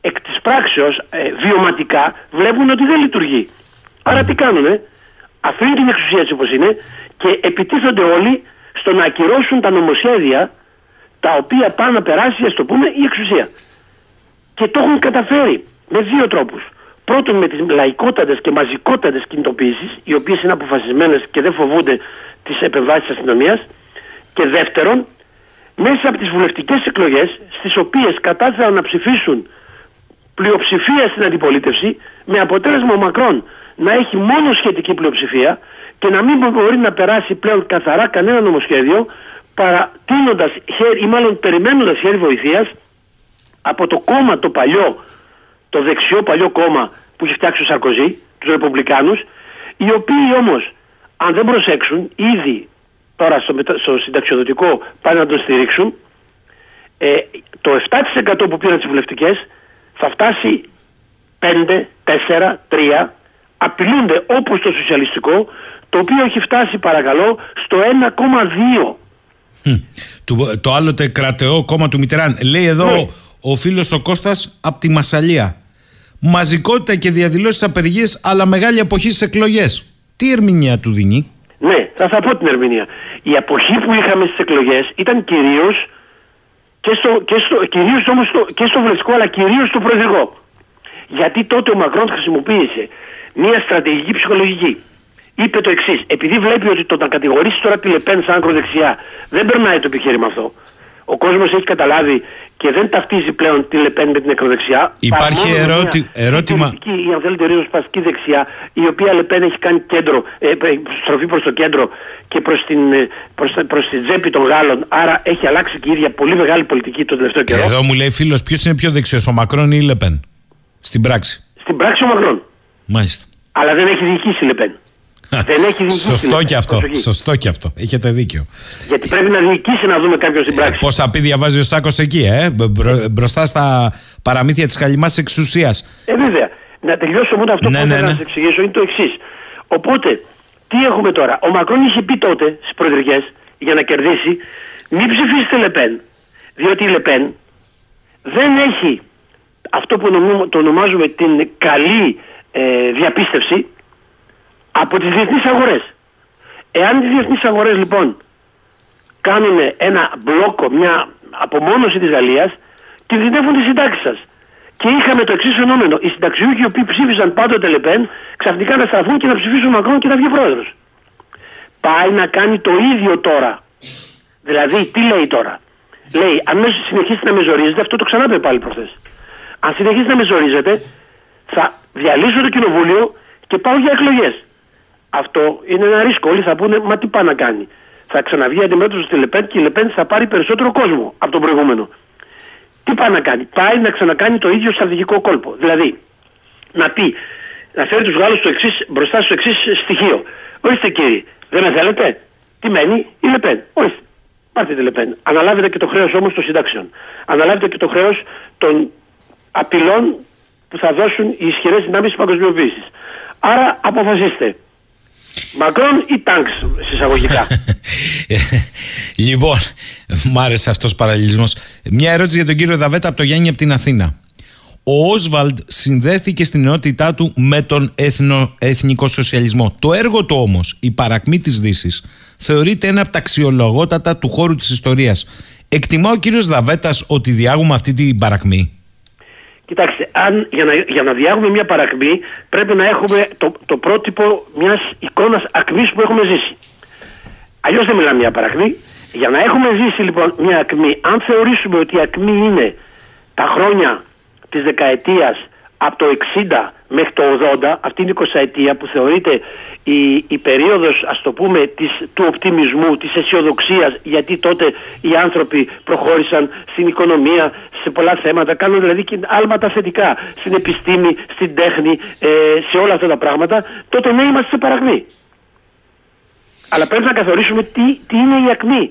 εκ της πράξεως ε, βιωματικά βλέπουν ότι δεν λειτουργεί. Άρα τι κάνουνε, αφήνουν την εξουσία έτσι όπως είναι και επιτίθονται όλοι στο να ακυρώσουν τα νομοσχέδια τα οποία πάνε να περάσει, ας το πούμε, η εξουσία. Και το έχουν καταφέρει με δύο τρόπους. Πρώτον με τις λαϊκότατες και μαζικότατες κινητοποιήσεις, οι οποίες είναι αποφασισμένες και δεν φοβούνται τις επεμβάσεις της αστυνομίας. Και δεύτερον, μέσα από τις βουλευτικές εκλογές, στις οποίες κατάφεραν να ψηφίσουν πλειοψηφία στην αντιπολίτευση, με αποτέλεσμα ο Μακρόν να έχει μόνο σχετική πλειοψηφία και να μην μπορεί να περάσει πλέον καθαρά κανένα νομοσχέδιο, παρατείνοντας χέρι, ή μάλλον περιμένοντας χέρι βοηθείας από το κόμμα το παλιό, το δεξιό παλιό κόμμα που έχει φτιάξει ο Σαρκοζή, τους Ρεπουμπλικάνους, οι οποίοι όμως αν δεν προσέξουν ήδη τώρα στο, μετα... στο συνταξιοδοτικό πάνε να τον στηρίξουν ε, το 7% που πήραν τις βουλευτικές θα φτάσει 5, 4, 3 απειλούνται όπως το σοσιαλιστικό το οποίο έχει φτάσει παρακαλώ στο 1,2 το, το άλλοτε κρατεό κόμμα του Μιτεράν. Λέει εδώ Ναι. Ο φίλος ο Κώστας από τη Μασαλία. Μαζικότητα και διαδηλώσεις απεργίες αλλά μεγάλη αποχή στις εκλογές. Τι ερμηνεία του δίνει; Ναι, θα θα πω την ερμηνεία. Η αποχή που είχαμε στις εκλογές ήταν κυρίως και στο, και στο, κυρίως όμως στο, και στο βουλευτικό αλλά κυρίως στο προεδρικό. Γιατί τότε ο Μακρόν χρησιμοποίησε μια στρατηγική ψυχολογική. Είπε το εξής, επειδή βλέπει ότι το να κατηγορήσεις τώρα τη Λεπέν σαν ακροδεξιά δεν περνάει το επιχείρημα αυτό. Ο κόσμος έχει καταλάβει και δεν ταυτίζει πλέον τη Λεπέν με την ακροδεξιά. Υπάρχει παρά μόνο με ερώτη- μια ερώτημα. συντηρητική, ή αν θέλετε ριζοσπαστική δεξιά, η οποία Λεπέν έχει κάνει κέντρο, ε, ε, στροφή προς το κέντρο και προς την, ε, προς, τα- προς την τσέπη των Γάλλων. Άρα έχει αλλάξει και η ίδια πολύ μεγάλη πολιτική τον τελευταίο καιρό. Εδώ μου λέει φίλος ποιος είναι πιο δεξιός, ο Μακρόν ή η Λεπέν. Στην πράξη. Στην πράξη ο Μακρόν. Μάλιστα. Αλλά δεν έχει διοικήσει η Λεπέν. Δεν έχει διοικήσει. η Σωστό Λεπέν. και αυτό. Προσοχή. Σωστό και αυτό. Έχετε δίκιο. Γιατί πρέπει να διοικήσει να δούμε κάποιον στην πράξη. Πόσα πει διαβάζει ο Σάκος εκεί, ε; μπρο- μπροστά στα παραμύθια της Χαλιμάς εξουσίας. Ε, βέβαια. Να τελειώσω μόνο αυτό Ναι, που ναι, ήθελα ναι. να σας εξηγήσω είναι το εξής. Οπότε, τι έχουμε τώρα; Ο Μακρόν είχε πει τότε στις προεδρικές για να κερδίσει, μην ψηφίσετε Λεπέν. Διότι η Λεπέν δεν έχει αυτό που νομι- το ονομάζουμε την καλή ε, διαπίστευση από τις διεθνείς αγορές. Εάν οι διεθνείς αγορές λοιπόν κάνουν ένα μπλόκο, μια απομόνωση της Γαλλίας, κινδυνεύουν τις συντάξεις σας. Και είχαμε το εξής φαινόμενο. Οι συνταξιούχοι οι οποίοι ψήφισαν πάντοτε Λεπέν, ξαφνικά να σταθούν και να ψηφίσουν Μακρόν και να βγει πρόεδρος. Πάει να κάνει το ίδιο τώρα. Δηλαδή, τι λέει τώρα; Λέει, αν με συνεχίσει να με ζορίζετε, αυτό το ξανά είπε πάλι προχθές. Αν συνεχίσει να με ζορίζετε, θα διαλύσω το κοινοβούλιο και πάω για εκλογές. Αυτό είναι ένα ρίσκο. Όλοι θα πούνε, μα τι πάει να κάνει. Θα ξαναβγεί αντιμέτωπο στη Λεπέν και η Λεπέν θα πάρει περισσότερο κόσμο από τον προηγούμενο. Τι πάει να κάνει. Πάει να ξανακάνει το ίδιο στρατηγικό κόλπο. Δηλαδή, να πει, να φέρει τους Γάλλους μπροστά στο εξής στοιχείο. Ορίστε κύριοι, δεν με θέλετε; Τι μένει; Η Λεπέν. Ορίστε. Πάρτε τη Λεπέν. Αναλάβετε και το χρέος όμως των συντάξεων. Αναλάβετε και το χρέος των απειλών που θα δώσουν οι ισχυρές δυνάμεις της παγκοσμιοποίησης. Άρα αποφασίστε. Μακρόν ή τάγκς συσσαγωγικά. λοιπόν, μ' άρεσε αυτός ο παραλληλισμός. Μια ερώτηση για τον κύριο Δαβέτα από το Γιάννη από την Αθήνα. Ο Όσβαλντ συνδέθηκε στην ενότητά του με τον εθνο, εθνικό σοσιαλισμό. Το έργο του όμως, η παρακμή της Δύσης, θεωρείται ένα από τα αξιολογότατα του χώρου της ιστορίας. Εκτιμά ο κύριος Δαβέτας ότι διάγουμε αυτή την παρακμή; Κοιτάξτε, αν, για, να, για να διάγουμε μια παρακμή πρέπει να έχουμε το, το πρότυπο μιας εικόνας ακμής που έχουμε ζήσει. Αλλιώς δεν μιλάμε για παρακμή. Για να έχουμε ζήσει λοιπόν μια ακμή, αν θεωρήσουμε ότι η ακμή είναι τα χρόνια της δεκαετίας από το 60 μέχρι το 80, αυτή είναι η 20 ετία που θεωρείται η, η περίοδος ας το πούμε της, του οπτιμισμού, της αισιοδοξίας, γιατί τότε οι άνθρωποι προχώρησαν στην οικονομία, σε πολλά θέματα, κάνουν δηλαδή και άλματα θετικά στην επιστήμη, στην τέχνη, ε, σε όλα αυτά τα πράγματα, τότε ναι είμαστε σε παρακμή. Αλλά πρέπει να καθορίσουμε τι, τι είναι η ακμή.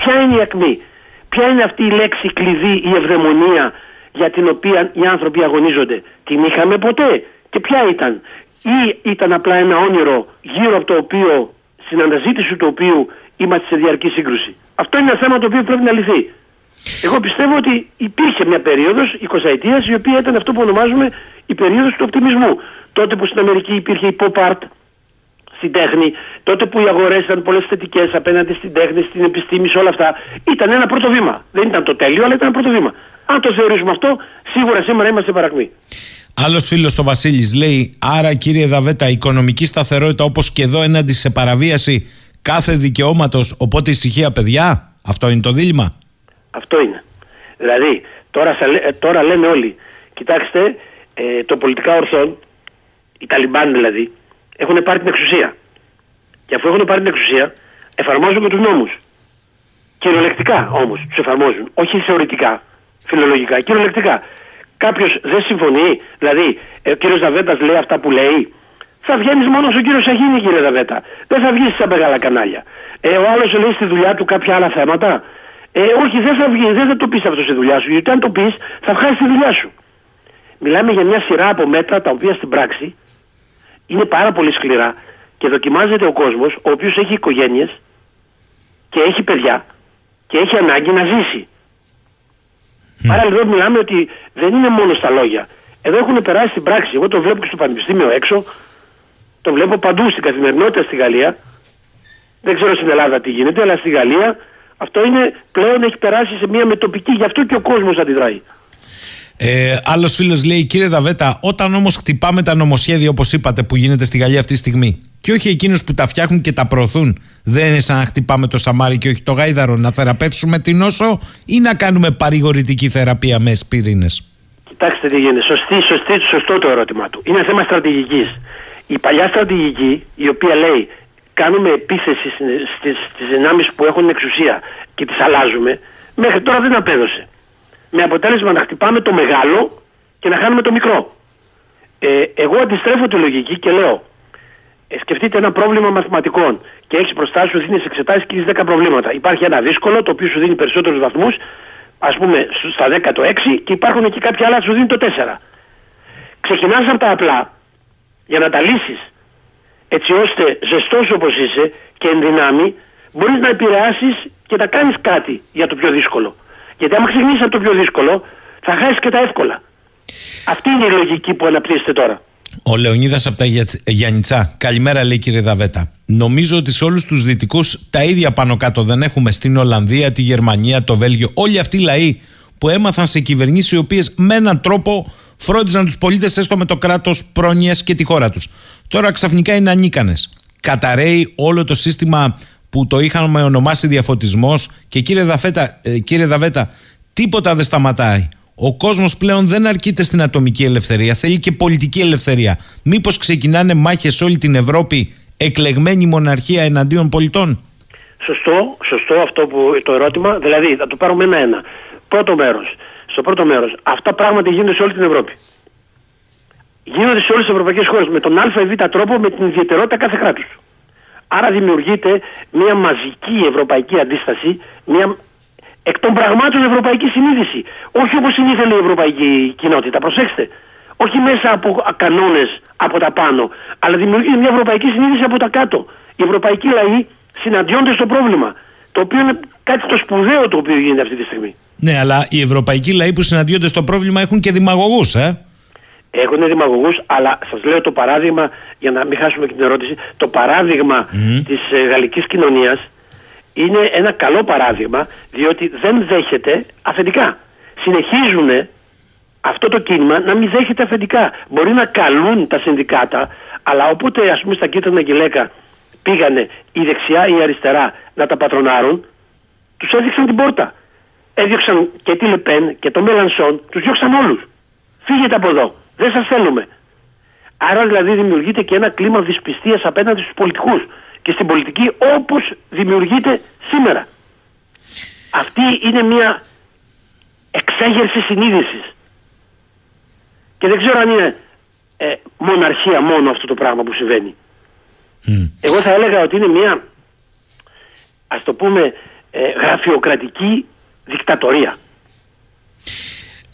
Ποια είναι η ακμή, ποια είναι αυτή η λέξη κλειδί, η ευδαιμονία για την οποία οι άνθρωποι αγωνίζονται. Την είχαμε ποτέ και ποια ήταν. Ή ήταν απλά ένα όνειρο γύρω από το οποίο, στην αναζήτηση του οποίου είμαστε σε διαρκή σύγκρουση. Αυτό είναι ένα θέμα το οποίο πρέπει να λυθεί. Εγώ πιστεύω ότι υπήρχε μια περίοδος 20 ετίας η οποία ήταν αυτό που ονομάζουμε η περίοδος του οπτιμισμού. Τότε που στην Αμερική υπήρχε η pop art στην τέχνη, τότε που οι αγορές ήταν πολλές θετικές απέναντι στην τέχνη, στην επιστήμη, σε όλα αυτά, ήταν ένα πρώτο βήμα. Δεν ήταν το τέλειο, αλλά ήταν ένα πρώτο βήμα. Αν το θεωρήσουμε αυτό, σίγουρα σήμερα είμαστε παρακμή. Άλλος φίλος ο Βασίλης λέει: Άρα, κύριε Δαβέτα, οικονομική σταθερότητα όπως και εδώ έναντι σε παραβίαση κάθε δικαιώματος, οπότε ησυχία, παιδιά. Αυτό είναι το δίλημα. Αυτό είναι. Δηλαδή, τώρα, σα λέ- ε, τώρα λένε όλοι, κοιτάξτε, ε, το πολιτικά ορθόν, οι Ταλιμπάν δηλαδή, έχουν πάρει την εξουσία. Και αφού έχουν πάρει την εξουσία, εφαρμόζουν και τους νόμους. Κυριολεκτικά όμως τους εφαρμόζουν. Όχι θεωρητικά, φιλολογικά, κυριολεκτικά. Κάποιος δεν συμφωνεί, δηλαδή ε, ο κύριος Δαβέτας λέει αυτά που λέει, θα βγαίνεις μόνος ο κύριος Σαχίνη, κύριε Δαβέτα. Δεν θα βγεις στα μεγάλα κανάλια. Ε, ο άλλος λέει στη δουλειά του κάποια άλλα θέματα. Ε, όχι, δεν θα βγει, δεν θα το πεις αυτό στη δουλειά σου. Γιατί αν το πεις, θα βγάλεις τη δουλειά σου. Μιλάμε για μια σειρά από μέτρα τα οποία στην πράξη είναι πάρα πολύ σκληρά και δοκιμάζεται ο κόσμος, ο οποίος έχει οικογένειες και έχει παιδιά και έχει ανάγκη να ζήσει. Άρα εδώ μιλάμε ότι δεν είναι μόνο στα λόγια. Εδώ έχουν περάσει στην πράξη. Εγώ το βλέπω και στο πανεπιστήμιο έξω, το βλέπω παντού στην καθημερινότητα στη Γαλλία. Δεν ξέρω στην Ελλάδα τι γίνεται, αλλά στη Γαλλία αυτό είναι πλέον έχει περάσει σε μια μετοπική, γι' αυτό και ο κόσμος αντιδράει. Ε, Άλλος φίλος λέει: Κύριε Δαβέτα, όταν όμως χτυπάμε τα νομοσχέδια, όπως είπατε, που γίνεται στη Γαλλία αυτή τη στιγμή, και όχι εκείνους που τα φτιάχνουν και τα προωθούν, δεν είναι σαν να χτυπάμε το σαμάρι και όχι το γάιδαρο, να θεραπεύσουμε την νόσο ή να κάνουμε παρηγορητική θεραπεία με σπυρίνες; Κοιτάξτε τι γίνεται. Σωστή, σωστή, σωστό το ερώτημά του. Είναι θέμα στρατηγικής. Η παλιά στρατηγική, η οποία λέει κάνουμε επίθεση στις δυνάμεις που έχουν εξουσία και τις αλλάζουμε, μέχρι τώρα δεν απέδωσε. Με αποτέλεσμα να χτυπάμε το μεγάλο και να χάνουμε το μικρό. Ε, εγώ αντιστρέφω τη λογική και λέω, ε, σκεφτείτε ένα πρόβλημα μαθηματικών και έχεις μπροστά σου, δίνεις εξετάσεις και έχεις 10 προβλήματα. Υπάρχει ένα δύσκολο το οποίο σου δίνει περισσότερους βαθμούς, ας πούμε στα 10 το 6 και υπάρχουν και κάποια άλλα που σου δίνει το 4. Ξεκινάς από τα απλά για να τα λύσεις έτσι ώστε ζεστός όπως είσαι και εν δυνάμει μπορείς να επηρεάσεις και να κάνεις κάτι για το πιο δύσκολο. Γιατί άμα ξεκινήσεις από το πιο δύσκολο, θα χάσεις και τα εύκολα. Αυτή είναι η λογική που αναπτύσσεται τώρα. Ο Λεωνίδας από τα Για- Γιάννητσά. Καλημέρα, λέει κύριε Δαβέτα. Νομίζω ότι σε όλους τους δυτικούς τα ίδια πάνω κάτω δεν έχουμε στην Ολλανδία, τη Γερμανία, το Βέλγιο. Όλοι αυτοί οι λαοί που έμαθαν σε κυβερνήσεις οι οποίες με έναν τρόπο φρόντιζαν τους πολίτες έστω με το κράτος πρόνοια και τη χώρα τους. Τώρα ξαφνικά είναι ανίκανες. Καταραίει όλο το σύστημα που το είχαμε ονομάσει διαφωτισμός και κύριε Δαβέτα, ε, κύριε Δαβέτα, τίποτα δεν σταματάει. Ο κόσμος πλέον δεν αρκείται στην ατομική ελευθερία, θέλει και πολιτική ελευθερία. Μήπως ξεκινάνε μάχες σε όλη την Ευρώπη, εκλεγμένη μοναρχία εναντίον πολιτών; Σωστό, σωστό αυτό που το ερώτημα. Δηλαδή, θα το πάρουμε ένα-ένα. Πρώτο μέρος. Στο πρώτο μέρος, αυτά πράγματι γίνονται σε όλη την Ευρώπη. Γίνονται σε όλες τις ευρωπαϊκές χώρες με τον Α ή Β τρόπο, με την ιδιαιτερότητα κάθε κράτους. Άρα δημιουργείται μια μαζική ευρωπαϊκή αντίσταση, μια εκ των πραγμάτων ευρωπαϊκή συνείδηση. Όχι όπως την ήθελε η ευρωπαϊκή κοινότητα. Προσέξτε. Όχι μέσα από κανόνες από τα πάνω, αλλά δημιουργείται μια ευρωπαϊκή συνείδηση από τα κάτω. Οι ευρωπαϊκοί λαοί συναντιόνται στο πρόβλημα. Το οποίο είναι κάτι το σπουδαίο το οποίο γίνεται αυτή τη στιγμή. Ναι, αλλά οι ευρωπαϊκοί λαοί που συναντιόνται στο πρόβλημα έχουν και δημαγωγούς, ε. Έχουν δημαγωγούς, αλλά σας λέω το παράδειγμα, για να μην χάσουμε και την ερώτηση, το παράδειγμα Μμμ. της ε, γαλλικής κοινωνίας είναι ένα καλό παράδειγμα, διότι δεν δέχεται αφεντικά. Συνεχίζουν αυτό το κίνημα να μην δέχεται αφεντικά. Μπορεί να καλούν τα συνδικάτα, αλλά όποτε ας πούμε στα κίτρινα γυλαίκα πήγανε η δεξιά ή η αριστερά να τα πατρονάρουν, τους έδειξαν την πόρτα. Έδιωξαν και τη Λεπέν και το Μελανσόν, τους διώξαν όλους. Φύγετε από εδώ. Δεν σας θέλουμε. Άρα δηλαδή δημιουργείται και ένα κλίμα δυσπιστίας απέναντι στους πολιτικούς και στην πολιτική όπως δημιουργείται σήμερα. Αυτή είναι μια εξέγερση συνείδησης. Και δεν ξέρω αν είναι ε, μοναρχία μόνο αυτό το πράγμα που συμβαίνει. Εγώ θα έλεγα ότι είναι μια, ας το πούμε, ε, γραφειοκρατική δικτατορία.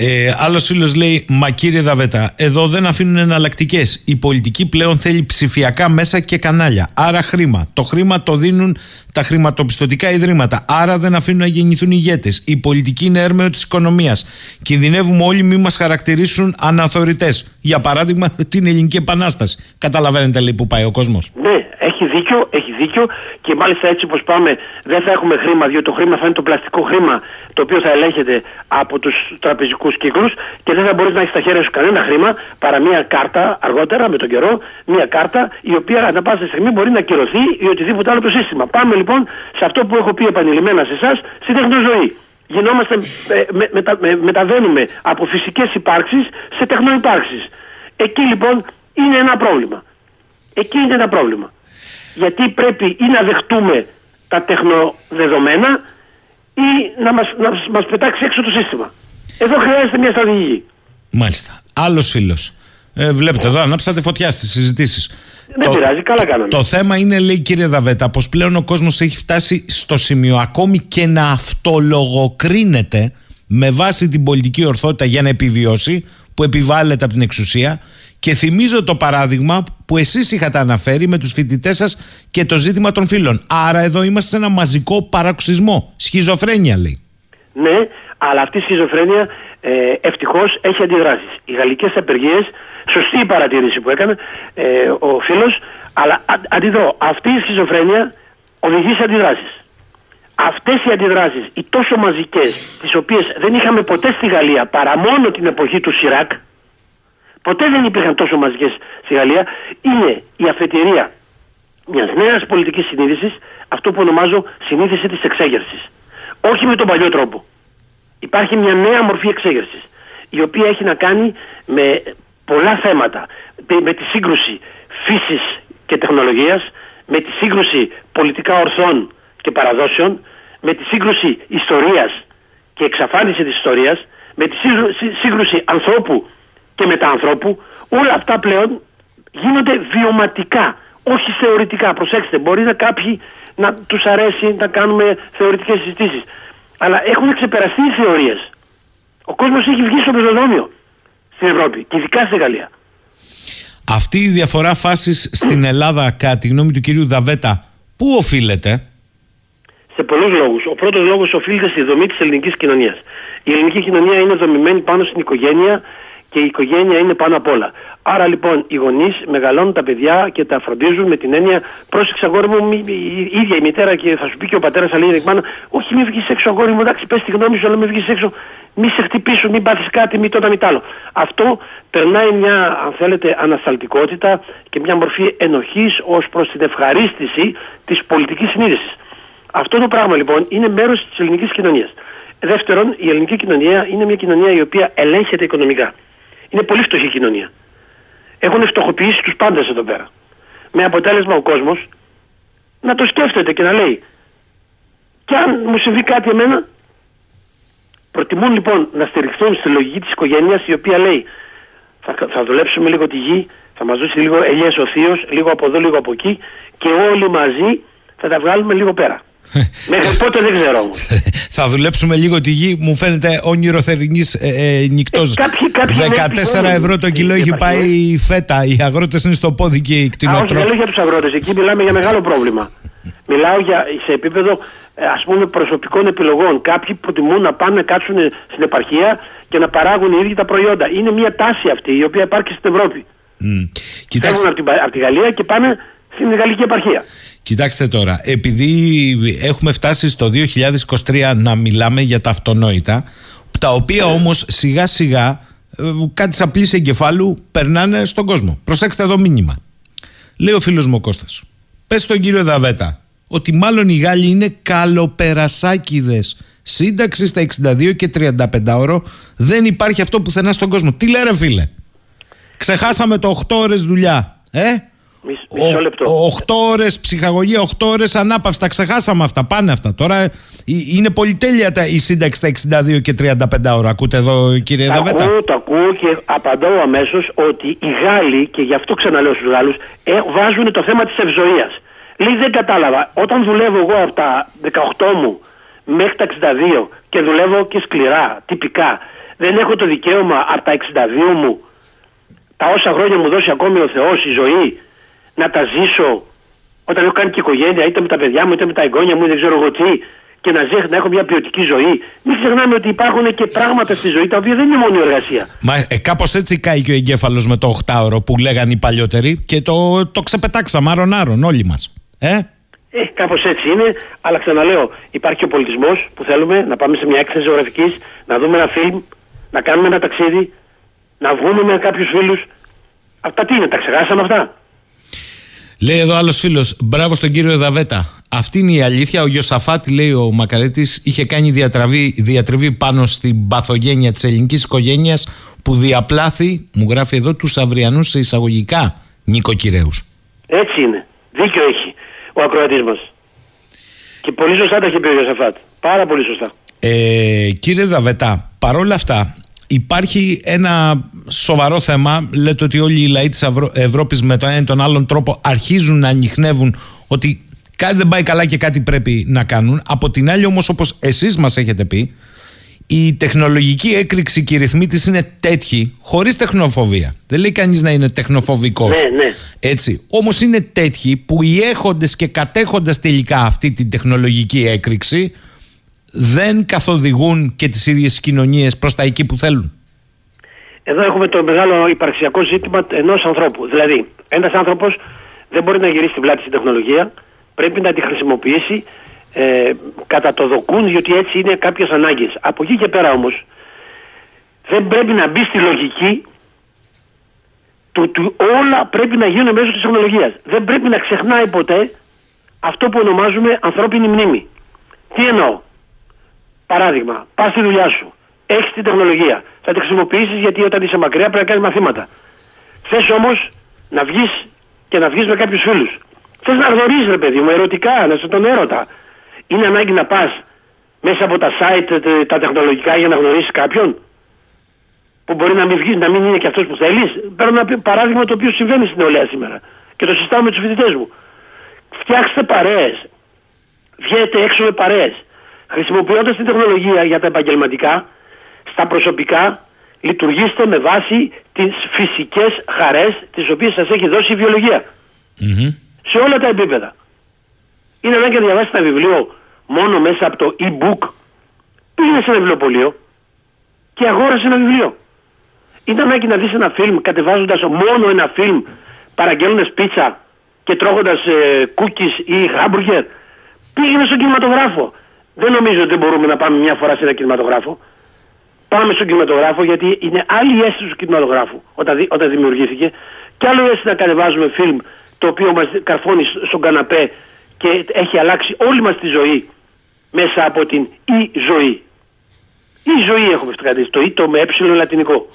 Ε, Άλλος φίλος λέει: Μα κύριε Δαβέτα, εδώ δεν αφήνουν εναλλακτικές. Η πολιτική πλέον θέλει ψηφιακά μέσα και κανάλια. Άρα χρήμα. Το χρήμα το δίνουν τα χρηματοπιστωτικά ιδρύματα. Άρα δεν αφήνουν να γεννηθούν ηγέτες. Η πολιτική είναι έρμεο της οικονομίας. Κινδυνεύουμε όλοι μη μας χαρακτηρίσουν αναθωρητέ. Για παράδειγμα, την Ελληνική Επανάσταση. Καταλαβαίνετε λέει που πάει ο κόσμος. Ναι, έχει δίκιο, έχει δίκιο και μάλιστα έτσι όπως πάμε δεν θα έχουμε χρήμα διότι το χρήμα θα είναι το πλαστικό χρήμα το οποίο θα ελέγχεται από τους τραπεζικούς κύκλους και δεν θα μπορείς να έχεις στα χέρια σου κανένα χρήμα παρά μια κάρτα αργότερα με τον καιρό, μια κάρτα η οποία ανά πάσα στιγμή μπορεί να κυρωθεί ή οτιδήποτε άλλο το σύστημα. Πάμε λοιπόν σε αυτό που έχω πει επανειλημμένα σε εσάς, στην τεχνοζωή. Γινόμαστε, ε, με, μετα- με- μεταβαίνουμε από φυσικές υπάρξεις σε τεχνοϋπάρξεις. Εκεί λοιπόν είναι ένα πρόβλημα. Εκεί είναι ένα πρόβλημα. Γιατί πρέπει ή να δεχτούμε τα τεχνοδεδομένα ή να μας, να μας πετάξει έξω το σύστημα. Εδώ χρειάζεται μια στρατηγική. Μάλιστα. Άλλος φίλος. Ε, βλέπετε εδώ, ανάψατε φωτιά στις συζητήσεις. Δεν πειράζει, καλά κάναμε. Το θέμα είναι, λέει κύριε Δαβέτα, πως πλέον ο κόσμος έχει φτάσει στο σημείο ακόμη και να αυτολογοκρίνεται με βάση την πολιτική ορθότητα για να επιβιώσει, που επιβάλλεται από την εξουσία. Και θυμίζω το παράδειγμα που εσείς είχατε αναφέρει με τους φοιτητές σας και το ζήτημα των φίλων. Άρα εδώ είμαστε σε ένα μαζικό παραξισμό. Σχιζοφρένεια, λέει. Ναι, αλλά αυτή η σχιζοφρένεια ε, ευτυχώς έχει αντιδράσεις. Οι γαλλικές απεργίες, σωστή η παρατήρηση που έκανε ε, ο φίλος, αλλά αν- αντιδρώ. Αυτή η σχιζοφρένεια οδηγεί σε αντιδράσεις. Αυτές οι αντιδράσεις, οι τόσο μαζικές, τις οποίες δεν είχαμε ποτέ στη Γαλλία παρά μόνο την εποχή του Σιράκ, ποτέ δεν υπήρχαν τόσο μαζικές στη Γαλλία, είναι η αφετηρία μιας νέας πολιτικής συνείδησης, αυτό που ονομάζω συνείδηση της εξέγερσης. Όχι με τον παλιό τρόπο. Υπάρχει μια νέα μορφή εξέγερσης η οποία έχει να κάνει με πολλά θέματα με- με τη σύγκρουση φύσης και τεχνολογίας με τη σύγκρουση πολιτικά ορθών και παραδόσεων με τη σύγκρουση ιστορίας και εξαφάνιση της ιστορίας με τη σύγκρου- σύ- σύγκρουση ανθρώπου και μεταανθρώπου όλα αυτά πλέον γίνονται βιωματικά όχι θεωρητικά προσέξτε μπορεί να κάποιοι να τους αρέσει να κάνουμε θεωρητικές συζητήσεις αλλά έχουν ξεπεραστεί οι θεωρίες ο κόσμος έχει βγει στο πεζοδρόμιο στην Ευρώπη και ειδικά στη Γαλλία Αυτή η διαφορά φάσης στην Ελλάδα, κατά τη γνώμη του κυρίου Δαβέτα, πού οφείλεται; σε πολλούς λόγους. Ο πρώτος λόγος οφείλεται στη δομή της ελληνικής κοινωνίας. Η ελληνική κοινωνία είναι δομημένη πάνω στην οικογένεια και η οικογένεια είναι πάνω απ' όλα. Άρα λοιπόν οι γονείς μεγαλώνουν τα παιδιά και τα φροντίζουν με την έννοια πρόσεξε αγόρι μου, μη- η ίδια η μητέρα και θα σου πει και ο πατέρας, αλλά είναι μάνα, όχι μη βγεις έξω αγόρι μου, εντάξει, πες τη γνώμη σου, αλλά μην βγεις έξω, μη σε χτυπήσουν, μην πάθεις κάτι, μη το ένα μη τ' άλλο. Αυτό περνάει μια, αν θέλετε, ανασταλτικότητα και μια μορφή ενοχής ως προς την ευχαρίστηση της πολιτικής συνείδησης. Αυτό το πράγμα λοιπόν είναι μέρος της ελληνικής κοινωνίας. Δεύτερον, η ελληνική κοινωνία είναι μια κοινωνία η οποία ελέγχεται οικονομικά. Είναι πολύ φτωχή κοινωνία. Έχουν φτωχοποιήσει τους πάντες εδώ πέρα. Με αποτέλεσμα ο κόσμος να το σκέφτεται και να λέει, και αν μου συμβεί κάτι εμένα, προτιμούν λοιπόν να στηριχθούν στη λογική της οικογένειας η οποία λέει, θα, θα δουλέψουμε λίγο τη γη, θα μας δώσει λίγο ελιές ο θείος, λίγο από εδώ, λίγο από εκεί και όλοι μαζί θα τα βγάλουμε λίγο πέρα. Μέχρι πότε δεν ξέρω όμως. Θα δουλέψουμε λίγο τη γη, μου φαίνεται όνειρο θερινής ε, ε, νυχτός. Ε, κάποιοι- κάποιοι είναι 14 επικίνδυνοι. ευρώ το κιλό Ε, έχει υπάρχει, πάει η φέτα. Οι αγρότες είναι στο πόδι και οι Α, όχι, δεν κτηνοτρόφοι. λέω για τους αγρότες. Εκεί μιλάμε για μεγάλο πρόβλημα. Μιλάω για, σε επίπεδο ε, ας πούμε προσωπικών επιλογών. Κάποιοι προτιμούν να πάνε να κάτσουν στην επαρχία και να παράγουν οι ίδιοι τα προϊόντα. Είναι μια τάση αυτή η οποία υπάρχει στην Ευρώπη. Μμ. Φεύγουν Κοιτάξτε, από την, Πα- από τη Γαλλία και πάνε στην γαλλική επαρχία. Κοιτάξτε τώρα, επειδή έχουμε φτάσει στο 2023 να μιλάμε για τα αυτονόητα, τα οποία όμως σιγά σιγά ε, κάτι σαν πλήση εγκεφάλου περνάνε στον κόσμο. Προσέξτε εδώ μήνυμα. Λέει ο φίλος μου ο Κώστας. Πες στον κύριο Δαβέτα ότι μάλλον οι Γάλλοι είναι καλοπερασάκιδες. Σύνταξη στα 62 και 35 ώρο δεν υπάρχει αυτό πουθενά στον κόσμο. Τι λέει ρε φίλε; Ξεχάσαμε το 8 ώρες δουλειά. Ε; Μισ- Μισό λεπτό. 8 ώρες ψυχαγωγία, 8 ώρες ανάπαυση. Τα ξεχάσαμε αυτά. Πάνε αυτά. Τώρα ε, είναι πολυτέλεια τα, η σύνταξη στα 62 και 35 ώρα. Ακούτε εδώ κύριε Το Δαβέτα; ακούω, το ακούω και απαντώ αμέσως ότι οι Γάλλοι, και γι' αυτό ξαναλέω στους Γάλλους, ε, βάζουν το θέμα της ευζοίας. Λέει δεν κατάλαβα. Όταν δουλεύω εγώ από τα 18 μου μέχρι τα 62 και δουλεύω και σκληρά, τυπικά. Δεν έχω το δικαίωμα από τα 62 μου, τα όσα χρόνια μου δώσει ακόμη ο Θεός η ζωή, να τα ζήσω όταν έχω κάνει και οικογένεια, είτε με τα παιδιά μου, είτε με τα εγγόνια μου, δεν ξέρω εγώ τι, και να, ζήσω, να έχω μια ποιοτική ζωή. Μην ξεχνάμε ότι υπάρχουν και πράγματα στη ζωή τα οποία δεν είναι μόνο η εργασία. Μα ε, κάπως έτσι κάει και ο εγκέφαλος με το 8ωρο που λέγανε οι παλιότεροι και το, το ξεπετάξαμε άρον-άρον όλοι μας. Ε; Ε, κάπως έτσι είναι, αλλά ξαναλέω, υπάρχει ο πολιτισμός που θέλουμε να πάμε σε μια έκθεση ζωγραφικής, να δούμε ένα φιλμ, να κάνουμε ένα ταξίδι, να βγούμε με κάποιους φίλους. Αυτά τι είναι, τα ξεχάσαμε αυτά; Λέει εδώ άλλος φίλος, μπράβο στον κύριο Δαβέτα. Αυτή είναι η αλήθεια. Ο Γιωσαφάτη, λέει ο Μακαρέτη, είχε κάνει διατραβή, διατριβή πάνω στην παθογένεια της ελληνικής οικογένειας που διαπλάθη, μου γράφει εδώ, τους Αυριανούς σε εισαγωγικά νοικοκυρέους. Έτσι είναι. Δίκιο έχει ο ακροατής μας. Και πολύ σωστά τα έχει πει ο Γιωσαφάτ. Πάρα πολύ σωστά. Ε, κύριε Δαβετά, παρόλα αυτά υπάρχει ένα σοβαρό θέμα. Λέτε ότι όλοι οι λαοί της Ευρω... Ευρώπης με τον ένα ή τον άλλον τρόπο αρχίζουν να ανοιχνεύουν ότι κάτι δεν πάει καλά και κάτι πρέπει να κάνουν. Από την άλλη όμως όπως εσείς μας έχετε πει, η τεχνολογική έκρηξη και οι ρυθμοί της είναι τέτοιοι, χωρίς τεχνοφοβία. Δεν λέει κανείς να είναι τεχνοφοβικός. Ναι, ναι. Έτσι. Όμως είναι τέτοιοι που οι έχοντες και κατέχοντας τελικά αυτή την τεχνολογική έκρηξη δεν καθοδηγούν και τις ίδιες κοινωνίες προς τα εκεί που θέλουν; Εδώ έχουμε το μεγάλο υπαρξιακό ζήτημα ενός ανθρώπου. Δηλαδή, ένας άνθρωπος δεν μπορεί να γυρίσει την πλάτη στην τεχνολογία, πρέπει να τη χρησιμοποιήσει ε, κατά το δοκούν, διότι έτσι είναι κάποιες ανάγκες. Από εκεί και πέρα όμως, δεν πρέπει να μπει στη λογική του ότι όλα πρέπει να γίνουν μέσω της τεχνολογίας. Δεν πρέπει να ξεχνάει ποτέ αυτό που ονομάζουμε ανθρώπινη μνήμη. Τι εννοώ; Παράδειγμα, πας στη δουλειά σου. Έχεις την τεχνολογία. Θα τη χρησιμοποιήσεις γιατί όταν είσαι μακριά πρέπει να κάνεις μαθήματα. Θες όμως να βγεις και να βγεις με κάποιους φίλους. Θες να γνωρίζεις, ρε παιδί μου, ερωτικά, να σε τον έρωτα. Είναι ανάγκη να πας μέσα από τα site ε, τα τεχνολογικά για να γνωρίσεις κάποιον. Που μπορεί να μην βγεις, να μην είναι και αυτός που θέλεις. Παίρνω ένα παράδειγμα το οποίο συμβαίνει στην νεολαία σήμερα. Και το συζητάω με τους φοιτητές μου. Φτιάξτε παρέες. Βγαίνετε έξω με παρέες. Χρησιμοποιώντας την τεχνολογία για τα επαγγελματικά, στα προσωπικά, λειτουργήστε με βάση τις φυσικές χαρές τις οποίες σας έχει δώσει η βιολογία. Σε όλα τα επίπεδα. Είναι ανάγκη να διαβάσει ένα βιβλίο μόνο μέσα από το e-book. Πήγαινε σε ένα βιβλιοπωλείο και αγόρασε ένα βιβλίο. Είναι ανάγκη να δεις ένα φιλμ κατεβάζοντας μόνο ένα φιλμ, παραγγέλνοντας πίτσα και τρώγοντας ε, cookies ή χάμπουργκερ. Πήγαινε στον κινηματογράφο. Δεν νομίζω ότι δεν μπορούμε να πάμε μια φορά σε ένα κινηματογράφο. Πάμε στον κινηματογράφο γιατί είναι άλλη η αίσθηση του κινηματογράφου όταν, δη- όταν δημιουργήθηκε και άλλο η αίσθηση να κατεβάζουμε φιλμ το οποίο μας καρφώνει στον καναπέ και έχει αλλάξει όλη μας τη ζωή μέσα από την η ζωή. Η ζωή έχουμε φτιάξει, το ή το με ε λατινικό.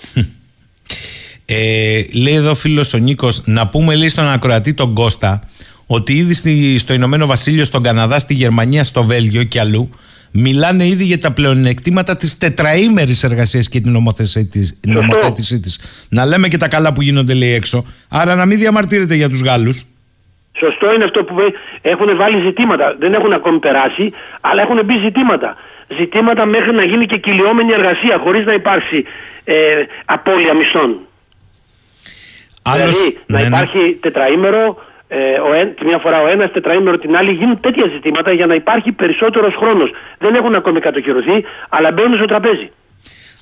Ε, λέει εδώ φίλος ο Νίκος, να πούμε λέει στον ακροατή τον Κώστα ότι ήδη στη, στο Ηνωμένο Βασίλειο, στον Καναδά, στη Γερμανία, στο Βέλγιο και αλλού μιλάνε ήδη για τα πλεονεκτήματα της τετραήμερης εργασίας και την νομοθεσή της- νομοθέτησή της. Να λέμε και τα καλά που γίνονται λέει έξω. Άρα να μην διαμαρτύρεται για τους Γάλλους. Σωστό είναι αυτό που βέ- έχουν βάλει ζητήματα. Δεν έχουν ακόμη περάσει, αλλά έχουν μπει ζητήματα. Ζητήματα μέχρι να γίνει και κυλιόμενη εργασία χωρίς να υπάρξει ε, απώλεια μισθών. δηλαδή να ναι, ναι. υπάρχει τετραήμερο, ε, ο εν, τη μια φορά ο ένας, τετραήμερο την άλλη, γίνουν τέτοια ζητήματα για να υπάρχει περισσότερος χρόνος. Δεν έχουν ακόμη κατοχυρωθεί, αλλά μπαίνουν στο τραπέζι.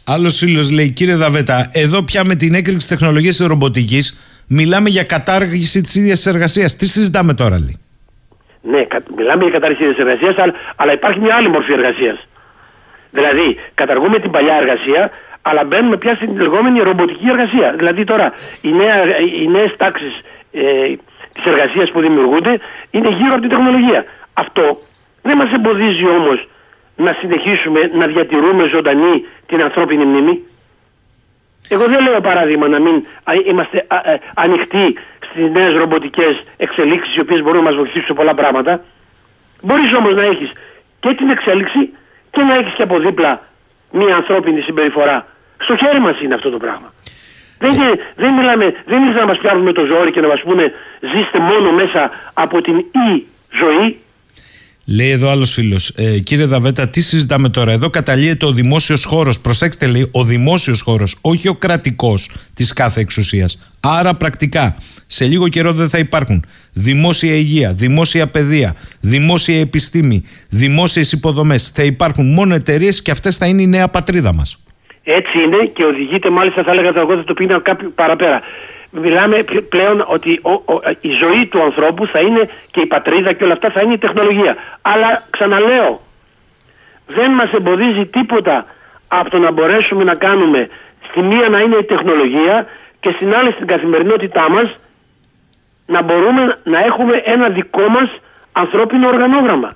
Άλλος φίλος λέει, κύριε Δαβέτα, εδώ πια με την έκρηξη τεχνολογίας της ρομποτικής μιλάμε για κατάργηση της ίδιας εργασίας. Τι συζητάμε τώρα, λέει; Ναι, κα- μιλάμε για κατάρριξη της εργασίας, αλλά, αλλά υπάρχει μια άλλη μορφή εργασίας. Δηλαδή, καταργούμε την παλιά εργασία, αλλά μπαίνουμε πια στην λεγόμενη ρομποτική εργασία. Δηλαδή, τώρα οι, νέα, οι νέες τάξεις ε, τη εργασία που δημιουργούνται είναι γύρω από την τεχνολογία. Αυτό δεν μας εμποδίζει όμως να συνεχίσουμε να διατηρούμε ζωντανή την ανθρώπινη μνήμη. Εγώ δεν λέω παράδειγμα να μην α, είμαστε α, ε, ανοιχτοί στις νέες ρομποτικές εξελίξεις, οι οποίες μπορούν να μας βοηθήσουν σε πολλά πράγματα. Μπορείς όμως να έχεις και την εξέλιξη και να έχεις και από δίπλα μια ανθρώπινη συμπεριφορά. Στο χέρι μας είναι αυτό το πράγμα. Δεν, είναι, δεν μιλάμε, δεν ήρθαν να μας πιάνουν με το ζόρι και να μας πούνε ζήστε μόνο μέσα από την η ζωή. Λέει εδώ άλλος φίλος. Ε, κύριε Δαβέτα, τι συζητάμε τώρα; Εδώ καταλύεται ο δημόσιος χώρος. Προσέξτε, λέει, ο δημόσιος χώρος, όχι ο κρατικός της κάθε εξουσίας. Άρα, πρακτικά, σε λίγο καιρό δεν θα υπάρχουν δημόσια υγεία, δημόσια παιδεία, δημόσια επιστήμη, δημόσιες υποδομές. Θα υπάρχουν μόνο εταιρείες και αυτές θα είναι η νέα πατρίδα μας. Έτσι είναι και οδηγείται μάλιστα θα έλεγα εγώ θα το πήγαινα κάποιο παραπέρα. Μιλάμε πλε- πλέον ότι ο- ο- η ζωή του ανθρώπου θα είναι και η πατρίδα και όλα αυτά θα είναι η τεχνολογία. Αλλά ξαναλέω, δεν μας εμποδίζει τίποτα από το να μπορέσουμε να κάνουμε στη μία να είναι η τεχνολογία και στην άλλη στην καθημερινότητά μας να μπορούμε να έχουμε ένα δικό μας ανθρώπινο οργανόγραμμα.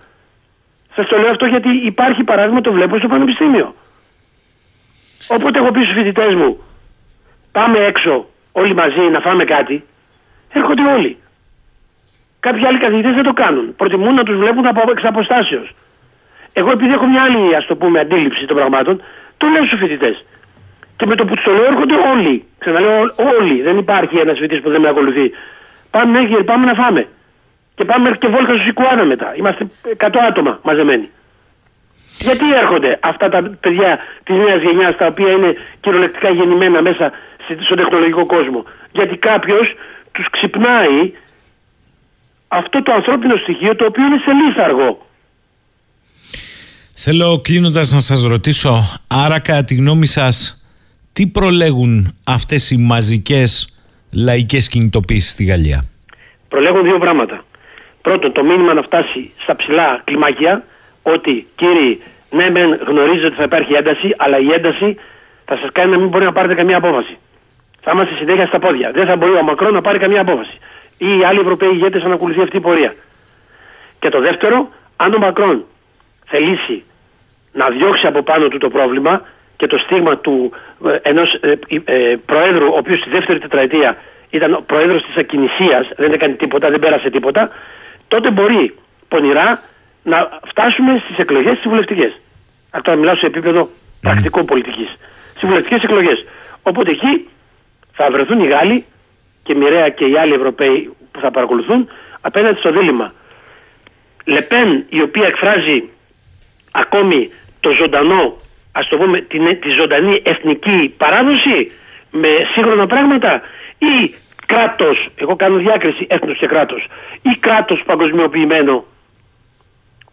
Σας το λέω αυτό γιατί υπάρχει παράδειγμα το βλέπω στο πανεπιστήμιο. Οπότε εγώ πει στους φοιτητές μου, πάμε έξω όλοι μαζί να φάμε κάτι, έρχονται όλοι. Κάποιοι άλλοι καθηγητές δεν το κάνουν. Προτιμούν να τους βλέπουν από εξ αποστάσεως. Εγώ επειδή έχω μια άλλη ας το πούμε αντίληψη των πραγμάτων, το λέω στους φοιτητές. Και με το που τους το λέω έρχονται όλοι. Ξαναλέω όλοι. Δεν υπάρχει ένας φοιτητής που δεν με ακολουθεί. Πάμε, ναι, κύριε, πάμε να φάμε. Και πάμε και βόλτα στο Σικουάνα μετά. Είμαστε 100 άτομα μαζεμένοι. Γιατί έρχονται αυτά τα παιδιά της νέας γενιάς τα οποία είναι κυριολεκτικά γεννημένα μέσα στη- στον τεχνολογικό κόσμο; Γιατί κάποιος τους ξυπνάει αυτό το ανθρώπινο στοιχείο το οποίο είναι σε λίθαργο. Θέλω κλείνοντας να σας ρωτήσω, άρα κατά τη γνώμη σας, τι προλέγουν αυτές οι μαζικές λαϊκές κινητοποίησεις στη Γαλλία; Προλέγουν δύο πράγματα. Πρώτον, το μήνυμα να φτάσει στα ψηλά κλιμάκια ότι κύριοι, ναι, μεν γνωρίζετε ότι θα υπάρχει ένταση, αλλά η ένταση θα σας κάνει να μην μπορεί να πάρετε καμία απόφαση. Θα είμαστε συνέχεια στα πόδια. Δεν θα μπορεί ο Μακρόν να πάρει καμία απόφαση. Ή οι άλλοι Ευρωπαίοι ηγέτες να ακολουθεί αυτή η πορεία. Και το δεύτερο, αν ο Μακρόν θελήσει να διώξει από πάνω του το πρόβλημα και το στίγμα του ε, ενός ε, ε, προέδρου, ο οποίος στη δεύτερη τετραετία ήταν ο πρόεδρος της ακινησίας, δεν έκανε τίποτα, δεν πέρασε τίποτα, τότε μπορεί πονηρά να φτάσουμε στις εκλογές τις βουλευτικές. Αυτό μιλάω σε επίπεδο πρακτικό πολιτικής. Στις βουλευτικές εκλογές. Οπότε εκεί θα βρεθούν οι Γάλλοι και μοιραία και οι άλλοι Ευρωπαίοι που θα παρακολουθούν απέναντι στο δίλημα. Λεπέν η οποία εκφράζει ακόμη το ζωντανό, ας το πούμε, την, τη ζωντανή εθνική παράδοση με σύγχρονα πράγματα ή κράτος, εγώ κάνω διάκριση έθνος και κράτος, ή κράτος παγκοσμιοποιημένο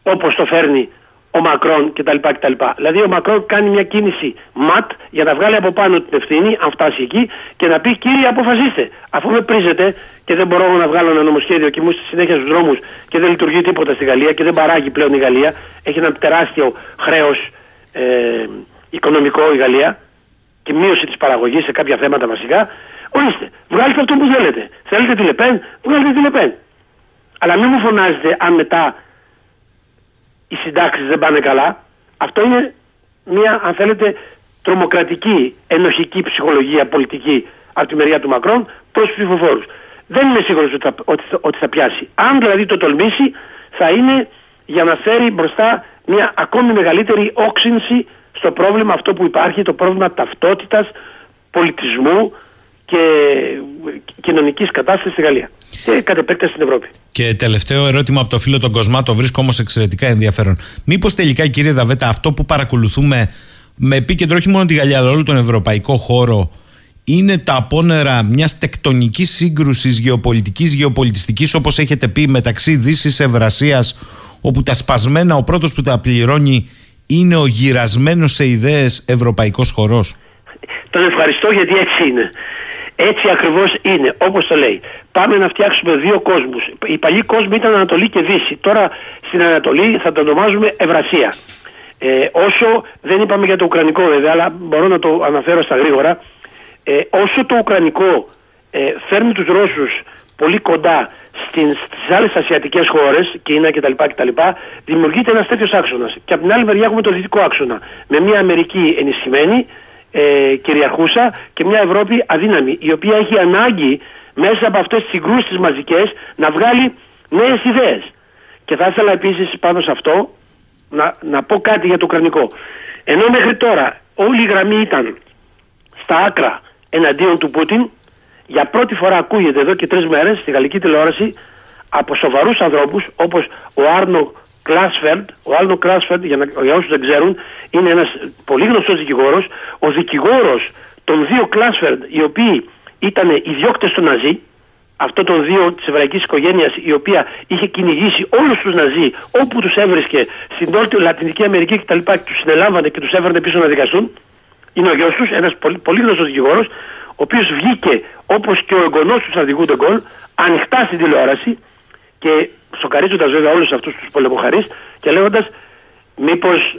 όπως το φέρνει ο Μακρόν κτλ. κτλ. Δηλαδή ο Μακρόν κάνει μια κίνηση ματ για να βγάλει από πάνω την ευθύνη, αν φτάσει εκεί, και να πει κύριε αποφασίστε. Αφού με πρίζετε και δεν μπορώ να βγάλω ένα νομοσχέδιο και μου στη συνέχεια στους δρόμους και δεν λειτουργεί τίποτα στη Γαλλία και δεν παράγει πλέον η Γαλλία, έχει ένα τεράστιο χρέος ε, οικονομικό η Γαλλία και μείωση της παραγωγής σε κάποια θέματα βασικά. Ορίστε, βγάλετε αυτό που θέλετε. Θέλετε τη Λεπέν, βγάλετε τη Λεπέν. Αλλά μην μου φωνάζετε αν μετά οι συντάξεις δεν πάνε καλά. Αυτό είναι μια, αν θέλετε, τρομοκρατική, ενοχική ψυχολογία πολιτική από τη μεριά του Μακρόν προς τους ψηφοφόρους. Δεν είμαι σίγουρος ότι, θα- ότι, θα- ότι θα πιάσει. Αν δηλαδή το τολμήσει, θα είναι για να φέρει μπροστά μια ακόμη μεγαλύτερη όξυνση στο πρόβλημα αυτό που υπάρχει, το πρόβλημα ταυτότητας, πολιτισμού και κοινωνικής κατάστασης στη Γαλλία και κατ' επέκταση στην Ευρώπη. Και τελευταίο ερώτημα από το φίλο τον Κοσμά, το βρίσκω όμως εξαιρετικά ενδιαφέρον. Μήπως τελικά, κύριε Δαβέτα, αυτό που παρακολουθούμε με επίκεντρο όχι μόνο τη Γαλλία, αλλά όλο τον ευρωπαϊκό χώρο, είναι τα απόνερα μιας τεκτονικής σύγκρουσης γεωπολιτικής, γεωπολιτιστικής, όπως έχετε πει, μεταξύ Δύσης Ευρασίας, όπου τα σπασμένα ο πρώτος που τα πληρώνει είναι ο γυρασμένος σε ιδέες ευρωπαϊκός χορός. Τον ευχαριστώ γιατί έτσι είναι. Έτσι ακριβώς είναι, όπως το λέει. Πάμε να φτιάξουμε δύο κόσμους. Οι παλιοί κόσμοι ήταν Ανατολή και Δύση. Τώρα στην Ανατολή θα το ονομάζουμε Ευρασία. Ε, όσο δεν είπαμε για το Ουκρανικό βέβαια, αλλά μπορώ να το αναφέρω στα γρήγορα. Ε, όσο το Ουκρανικό ε, φέρνει τους Ρώσους πολύ κοντά στην, στις άλλες ασιατικές χώρες, Κίνα κτλ. κτλ δημιουργείται ένας τέτοιος άξονας. Και από την άλλη μεριά έχουμε το δυτικό άξονα. Με μια Αμερική ενισχυμένη, ε, κυριαρχούσα και μια Ευρώπη αδύναμη, η οποία έχει ανάγκη μέσα από αυτές τις συγκρούσεις τις μαζικές να βγάλει νέες ιδέες. Και θα ήθελα επίσης πάνω σε αυτό να, να πω κάτι για το Ουκρανικό. Ενώ μέχρι τώρα όλη η γραμμή ήταν στα άκρα εναντίον του Πούτιν, για πρώτη φορά ακούγεται εδώ και τρεις μέρες στη γαλλική τηλεόραση από σοβαρούς ανθρώπους όπως ο Άρνο Κλάσφερντ, ο Άλνο Κλάσφερντ, για, να- για όσους δεν ξέρουν, είναι ένας πολύ γνωστός δικηγόρος. Ο δικηγόρος των δύο Κλάσφερντ, οι οποίοι ήταν οι διώκτε του Ναζί, αυτό των δύο της εβραϊκής οικογένειας, η οποία είχε κυνηγήσει όλους τους Ναζί όπου τους έβρισκε στην Νότιο Λατινική Αμερική κτλ. Και τους συνελάμβανε και τους έφερνε πίσω να δικαστούν. Είναι ο γιος τους, ένας πολύ, πολύ γνωστός δικηγόρος, ο οποίος βγήκε όπως και ο εγγονός του στρατηγού Ντεγκόλ, ανοιχτά στην τηλεόραση και σοκαρίζοντας βέβαια όλους αυτούς τους πολεμοχαρείς και λέγοντας μήπως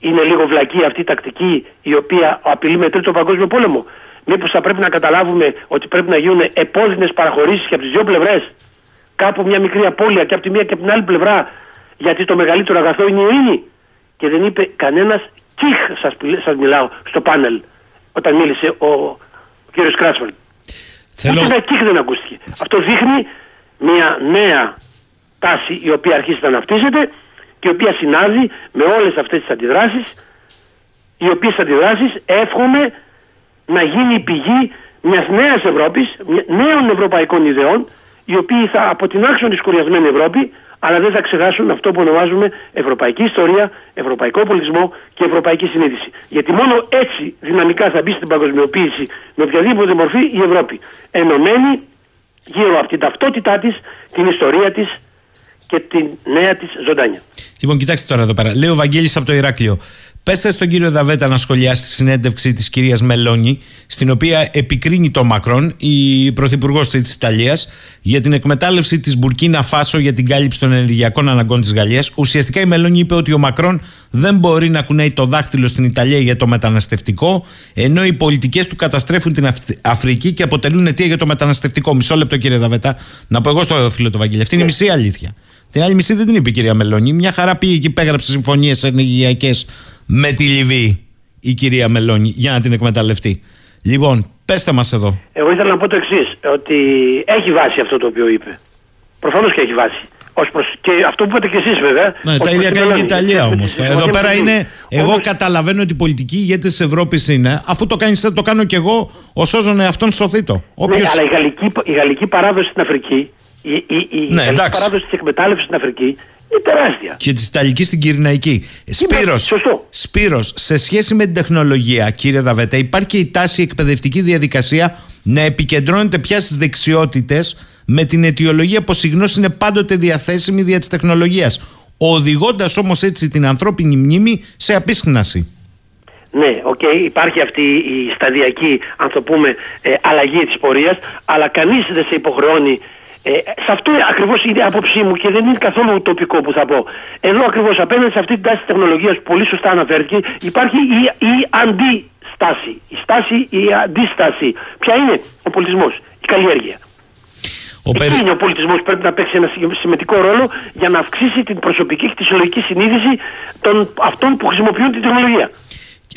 είναι λίγο βλακή αυτή η τακτική η οποία απειλεί με τρίτο παγκόσμιο πόλεμο. Μήπως θα πρέπει να καταλάβουμε ότι πρέπει να γίνουν επώδυνες παραχωρήσεις και από τις δύο πλευρές. Κάπου μια μικρή απώλεια και από τη μία και από την άλλη πλευρά. Γιατί το μεγαλύτερο αγαθό είναι η ειρήνη. Και δεν είπε κανένας κιχ, σας μιλάω, στο πάνελ όταν μίλησε ο, ο κύριος Κράσφελ. Θέλω... Ούτε ένα κιχ δεν ακούστηκε. Αυτό δείχνει μια νέα τάση η οποία αρχίζει να αναπτύσσεται και η οποία συνάδει με όλες αυτές τις αντιδράσεις οι οποίες αντιδράσεις εύχομαι να γίνει η πηγή μιας νέας Ευρώπης, μια- νέων ευρωπαϊκών ιδεών οι οποίοι θα αποτινάξουν της σκουριασμένη Ευρώπη αλλά δεν θα ξεχάσουν αυτό που ονομάζουμε ευρωπαϊκή ιστορία, ευρωπαϊκό πολιτισμό και ευρωπαϊκή συνείδηση. Γιατί μόνο έτσι δυναμικά θα μπει στην παγκοσμιοποίηση με οποιαδήποτε μορφή η Ευρώπη. Ενωμένη γύρω από την ταυτότητά της, την ιστορία της και την νέα της ζωντάνια. Λοιπόν, κοιτάξτε τώρα εδώ πέρα. Λέει ο Βαγγέλης από το Ηράκλειο. Πέστε στον κύριο Δαβέτα να σχολιάσει τη συνέντευξη της κυρίας Μελώνη, στην οποία επικρίνει τον Μακρόν, η πρωθυπουργός της Ιταλίας, για την εκμετάλλευση της Μπουρκίνα Φάσο για την κάλυψη των ενεργειακών αναγκών της Γαλλίας. Ουσιαστικά η Μελώνη είπε ότι ο Μακρόν δεν μπορεί να κουνάει το δάχτυλο στην Ιταλία για το μεταναστευτικό, ενώ οι πολιτικές του καταστρέφουν την Αφ- Αφρική και αποτελούν αιτία για το μεταναστευτικό. Μισό λεπτό, κύριε Δαβέτα, να πω εγώ στο φίλο του Βαγγέλη. Αυτή είναι η μισή αλήθεια. Την άλλη μισή δεν την είπε η κυρία Μελώνη. Μια χαρά πήγε και υπέγραψε συμφωνίες ενεργειακές με τη Λιβύη η κυρία Μελώνη για να την εκμεταλλευτεί. Λοιπόν, πέστε μας εδώ. Εγώ ήθελα να πω το εξής, ότι έχει βάση αυτό το οποίο είπε. Προφανώς και έχει βάση. Ως προς... Και αυτό που είπατε και εσείς βέβαια. Ναι, ως τα προς ίδια τη κάνει και η Μελώνη. Ιταλία Με τη- όμως. με τη συμφωνία Εδώ με πέρα τη είναι. Λιβύη. Εγώ Όμως- καταλαβαίνω ότι οι πολιτικοί ηγέτες της Ευρώπης είναι. Αφού το κάνεις, το κάνω κι εγώ. Ο σώζον εαυτόν σωθήτο. Ναι, Όποιος... αλλά η γαλλική, η γαλλική παράδοση στην Αφρική, η, η, η Ναι, γαλλική εντάξει. παράδοση της εκμετάλλευσης στην Αφρική είναι τεράστια. Και της Ιταλικής στην Κυριναϊκή. Σπύρος, σωστό. Σπύρος, σε σχέση με την τεχνολογία, κύριε Δαβέτα, υπάρχει και η τάση η εκπαιδευτική διαδικασία να επικεντρώνεται πια στις δεξιότητες με την αιτιολογία πως η γνώση είναι πάντοτε διαθέσιμη δια της τεχνολογίας. Οδηγώντας όμως έτσι την ανθρώπινη μνήμη σε απίσχνανση. Ναι, οκ, υπάρχει αυτή η σταδιακή, αν το πούμε, ε, αλλαγή της πορείας, αλλά κανείς δεν σε υποχρεώνει. Ε, σε αυτό ακριβώς είναι η άποψή μου και δεν είναι καθόλου ουτοπικό που θα πω. Εδώ ακριβώς απέναντι σε αυτή την τάση της τεχνολογίας που πολύ σωστά αναφέρθηκε, υπάρχει η, η αντίσταση. Η στάση, η αντίσταση. Ποια είναι ο πολιτισμός, η καλλιέργεια. Ο Εκεί περι- είναι ο πολιτισμός που πρέπει να παίξει ένα σι- σημαντικό ρόλο για να αυξήσει την προσωπική και τη συλλογική συνείδηση των αυτών που χρησιμοποιούν την τεχνολογία.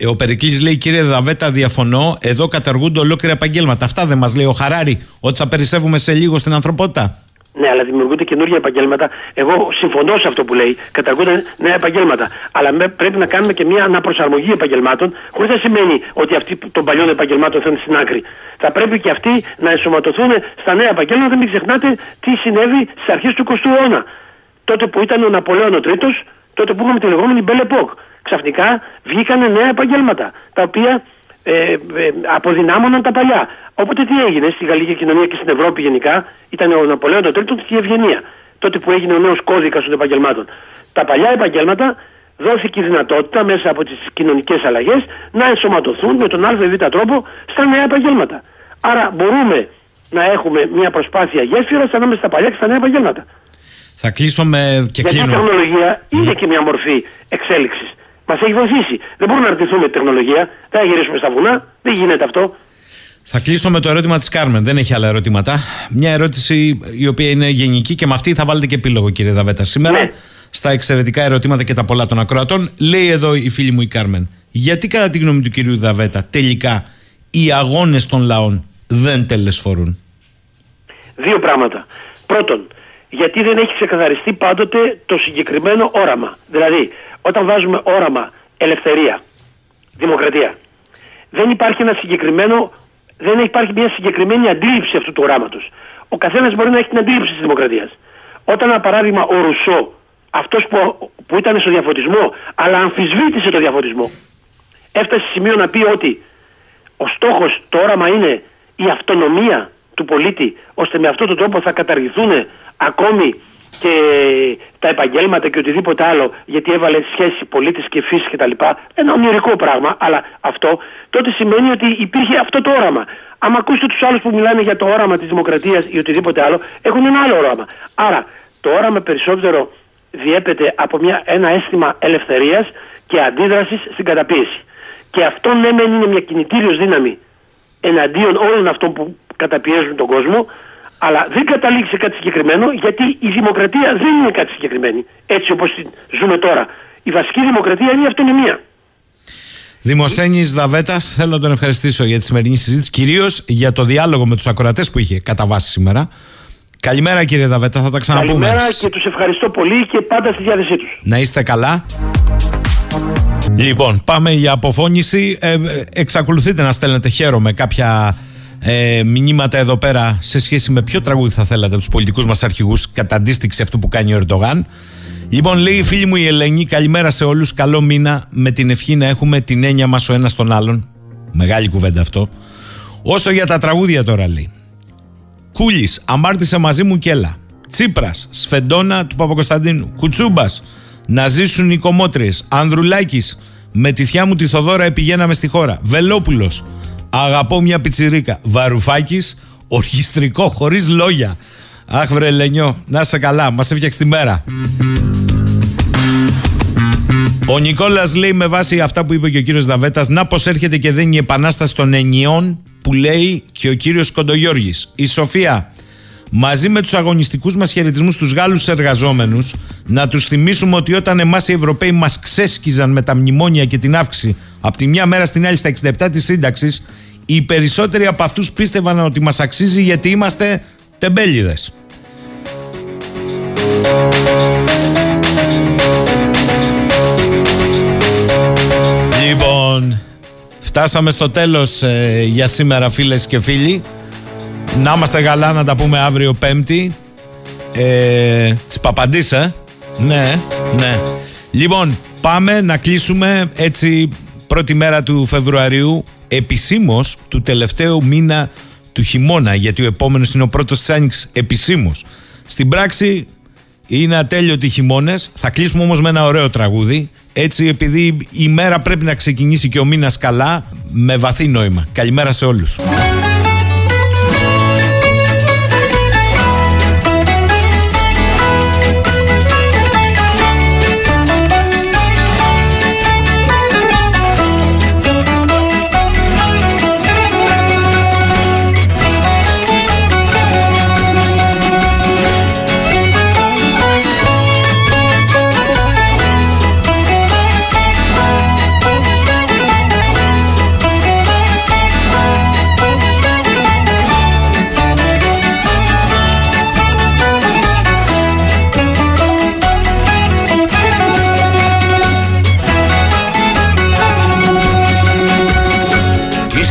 Ο Περικλής λέει κύριε Δαβέτα διαφωνώ εδώ καταργούνται ολόκληρα επαγγέλματα αυτά δεν μας λέει ο Χαράρη ότι θα περισσεύουμε σε λίγο στην ανθρωπότητα Ναι, αλλά δημιουργούνται καινούργια επαγγέλματα. Εγώ συμφωνώ σε αυτό που λέει. Καταργούνται νέα επαγγέλματα. Αλλά με- πρέπει να κάνουμε και μια αναπροσαρμογή επαγγελμάτων, χωρίς να σημαίνει ότι αυτοί που- των παλιών επαγγελμάτων θα είναι στην άκρη. Θα πρέπει και αυτοί να ενσωματωθούν στα νέα επαγγέλματα. Μην ξεχνάτε τι συνέβη στις αρχές του 20ου αιώνα. Τότε που ήταν ο Ναπολέον ο Τρίτος, τότε που είχαμε τη λεγόμενη Belle Époque. Ξαφνικά βγήκαν νέα επαγγέλματα, τα οποία ε, ε, αποδυνάμωναν τα παλιά. Οπότε τι έγινε στη γαλλική κοινωνία και στην Ευρώπη γενικά, ήταν ο Ναπολέον το Τρίτο και η Ευγενία. Τότε που έγινε ο νέος κώδικας των επαγγελμάτων. Τα παλιά επαγγέλματα δόθηκε η δυνατότητα μέσα από τις κοινωνικές αλλαγές να ενσωματωθούν με τον ΑΒ τρόπο στα νέα επαγγέλματα. Άρα μπορούμε να έχουμε μια προσπάθεια γέφυρα ανάμεσα στα παλιά και στα νέα επαγγέλματα. θα κλείσω με και Γιατί η κλείνω τεχνολογία είναι και μια μορφή εξέλιξης. Μας έχει βοηθήσει. Δεν μπορούμε να αρτηθούμε τη τεχνολογία. Δεν θα γυρίσουμε στα βουνά. Δεν γίνεται αυτό. Θα κλείσω με το ερώτημα της Κάρμεν δεν έχει άλλα ερωτήματα μια ερώτηση η οποία είναι γενική και με αυτή θα βάλετε και επίλογο κύριε Δαβέτα σήμερα Ναι. στα εξαιρετικά ερωτήματα και τα πολλά των ακροατών λέει εδώ η φίλη μου η Κάρμεν γιατί κατά τη γνώμη του κυρίου Δαβέτα τελικά οι αγώνες των λαών δεν τελεσφορούν; Δύο πράγματα. Πρώτον, γιατί δεν έχει ξεκαθαριστεί πάντοτε το συγκεκριμένο όραμα. Δηλαδή, όταν βάζουμε όραμα ελευθερία, δημοκρατία, δεν υπάρχει ένα συγκεκριμένο, δεν υπάρχει μια συγκεκριμένη αντίληψη αυτού του οράματος. Ο καθένας μπορεί να έχει την αντίληψη της δημοκρατίας. Όταν, ένα παράδειγμα, ο Ρουσό αυτός που, που ήταν στο διαφωτισμό, αλλά αμφισβήτησε το διαφωτισμό. Έφτασε σε σημείο να πει ότι ο στόχος, το όραμα είναι η αυτονομία του πολίτη, ώστε με αυτόν τον τρόπο θα καταργηθούν ακόμη και τα επαγγέλματα και οτιδήποτε άλλο, γιατί έβαλε σχέση πολίτης και φύση κτλ. Ένα ονειρικό πράγμα, αλλά αυτό τότε σημαίνει ότι υπήρχε αυτό το όραμα. Αν ακούσετε τους άλλους που μιλάνε για το όραμα της δημοκρατίας ή οτιδήποτε άλλο, έχουν ένα άλλο όραμα. Άρα το όραμα περισσότερο διέπεται από μια, ένα αίσθημα ελευθερίας και αντίδρασης στην καταπίεση. Και αυτό ναι, μεν είναι μια κινητήριος δύναμη εναντίον όλων αυτών που καταπιέζουν τον κόσμο, αλλά δεν καταλήγει σε κάτι συγκεκριμένο γιατί η δημοκρατία δεν είναι κάτι συγκεκριμένη. Έτσι όπως ζούμε τώρα. Η βασική δημοκρατία είναι η αυτονομία. Δημοσθένης Δαβέτας, θέλω να τον ευχαριστήσω για τη σημερινή συζήτηση, κυρίως για το διάλογο με τους ακροατές που είχε κατά βάση σήμερα. Καλημέρα κύριε Δαβέτα, θα τα ξαναπούμε. Καλημέρα και τους ευχαριστώ πολύ και πάντα στη διάθεσή τους. Να είστε καλά. Λοιπόν, πάμε για αποφώνηση. Ε, εξακολουθείτε να στέλνετε χαίρομαι κάποια ε, μηνύματα εδώ πέρα σε σχέση με ποιο τραγούδι θα θέλατε από τους πολιτικούς μας αρχηγούς κατά αντίστοιξη αυτού που κάνει ο Ερντογάν. Λοιπόν, λέει η φίλη μου η Ελένη, καλημέρα σε όλους. Καλό μήνα με την ευχή να έχουμε την έννοια μας ο ένας τον άλλον. Μεγάλη κουβέντα αυτό. Όσο για τα τραγούδια τώρα λέει. Κούλης, αμάρτησε μαζί μου και έλα. Τσίπρας, Σφεντόνα του Παπακοσταντίνου. Κουτσούμπας, να ζήσουν οι κομμότριες. Ανδρουλάκης, με τη θιά μου τη Θοδόρα επηγαίναμε στη χώρα. Βελόπουλος, αγαπώ μια πιτσιρίκα. Βαρουφάκης, ορχιστρικό, χωρίς λόγια. Αχ, βρε Λενιό, να είσαι καλά, μας έφτιαξε τη μέρα. Ο Νικόλας λέει με βάση αυτά που είπε και ο κύριος Δαβέτα, να πως έρχεται και δεν η επανάσταση των ενιών που λέει και ο κύριος Κοντογιώργης. Η Σοφία, μαζί με τους αγωνιστικούς μας χαιρετισμούς στου Γάλλους εργαζόμενους, να τους θυμίσουμε ότι όταν εμάς οι Ευρωπαίοι μας ξέσκιζαν με τα μνημόνια και την αύξηση από τη μια μέρα στην άλλη στα 67 της σύνταξης, οι περισσότεροι από αυτούς πίστευαν ότι μας αξίζει γιατί είμαστε τεμπέληδες. Λοιπόν, φτάσαμε στο τέλος ε, για σήμερα φίλες και φίλοι. Να είμαστε καλά να τα πούμε αύριο πέμπτη. Ε, τις παπαντής, ε. Ναι, ναι. Λοιπόν, πάμε να κλείσουμε έτσι πρώτη μέρα του Φεβρουαρίου επισήμως του τελευταίου μήνα του χειμώνα γιατί ο επόμενος είναι ο πρώτος της Άνοιξης επισήμως. Στην πράξη είναι ατέλειωτοι χειμώνες. Θα κλείσουμε όμως με ένα ωραίο τραγούδι. Έτσι, επειδή η μέρα πρέπει να ξεκινήσει και ο μήνας καλά, με βαθύ νόημα. Καλημέρα σε όλους.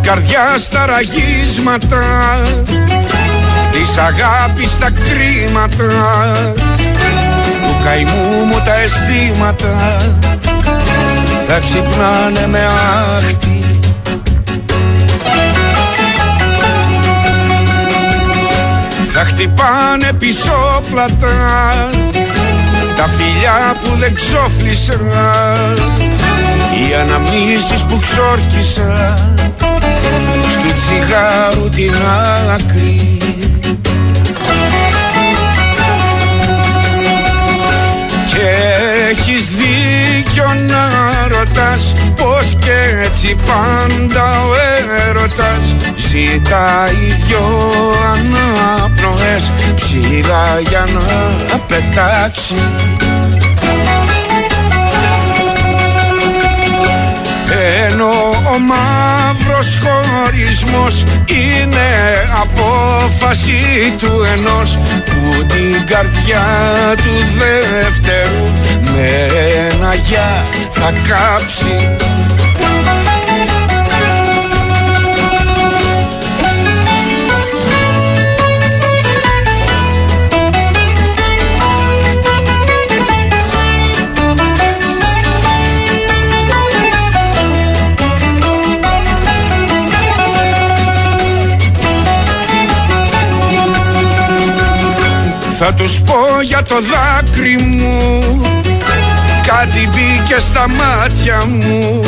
Καρδιάς τα ραγίσματα Της αγάπης τα κρίματα Του καημού μου τα αισθήματα Θα ξυπνάνε με άχτη. Θα χτυπάνε πισόπλατα Τα φιλιά που δεν ξόφλησα Οι αναμνήσεις που ξόρκισα του τσιγάρου την άκρη. Και έχεις δίκιο να ρωτάς πως και έτσι πάντα ο έρωτας Ζητάει δυο αναπνοές ψηλά για να πετάξει ο μαύρος χωρισμός είναι απόφαση του ενός που την καρδιά του δεύτερου με ένα γεια θα κάψει Θα τους πω για το δάκρυ μου. Κάτι μπήκε στα μάτια μου.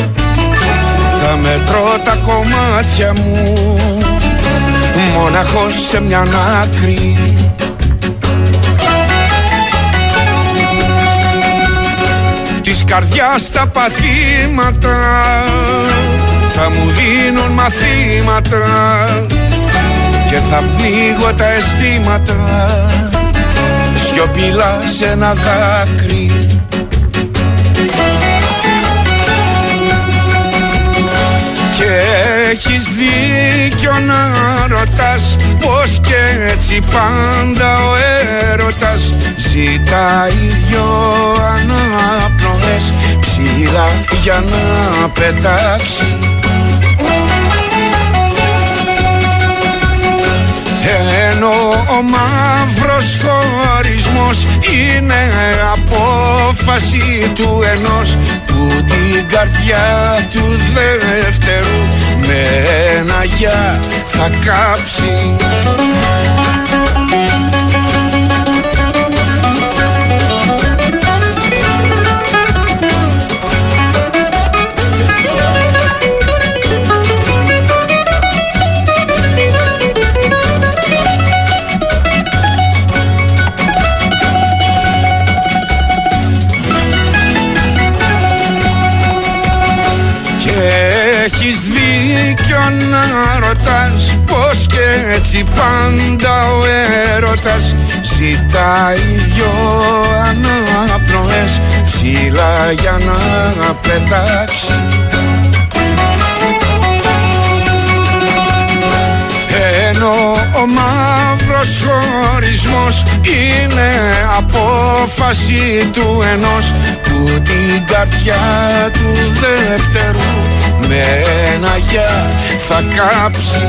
Θα μετρώ τα κομμάτια μου. Μοναχός σε μια άκρη. Της καρδιάς τα παθήματα Θα μου δίνουν μαθήματα Και θα πνίγω τα αισθήματα Σιωπηλά σε ένα δάκρυ. Και έχεις δίκιο να ρωτάς Πως και έτσι πάντα ο έρωτας Ζητάει δυο αναπνοές ψηλά για να πετάξεις Ενώ ο μαύρος χωρισμός είναι απόφαση του ενός που την καρδιά του δεύτερου με ένα γεια θα κάψει να ρωτάς Πως και έτσι πάντα ο έρωτας Ζητάει δυο αναπνοές Ψηλά για να πετάξει. Ενώ ο μαύρος χωρισμός είναι απόφαση του ενός που την καρδιά του δεύτερου με ένα γεια θα κάψει.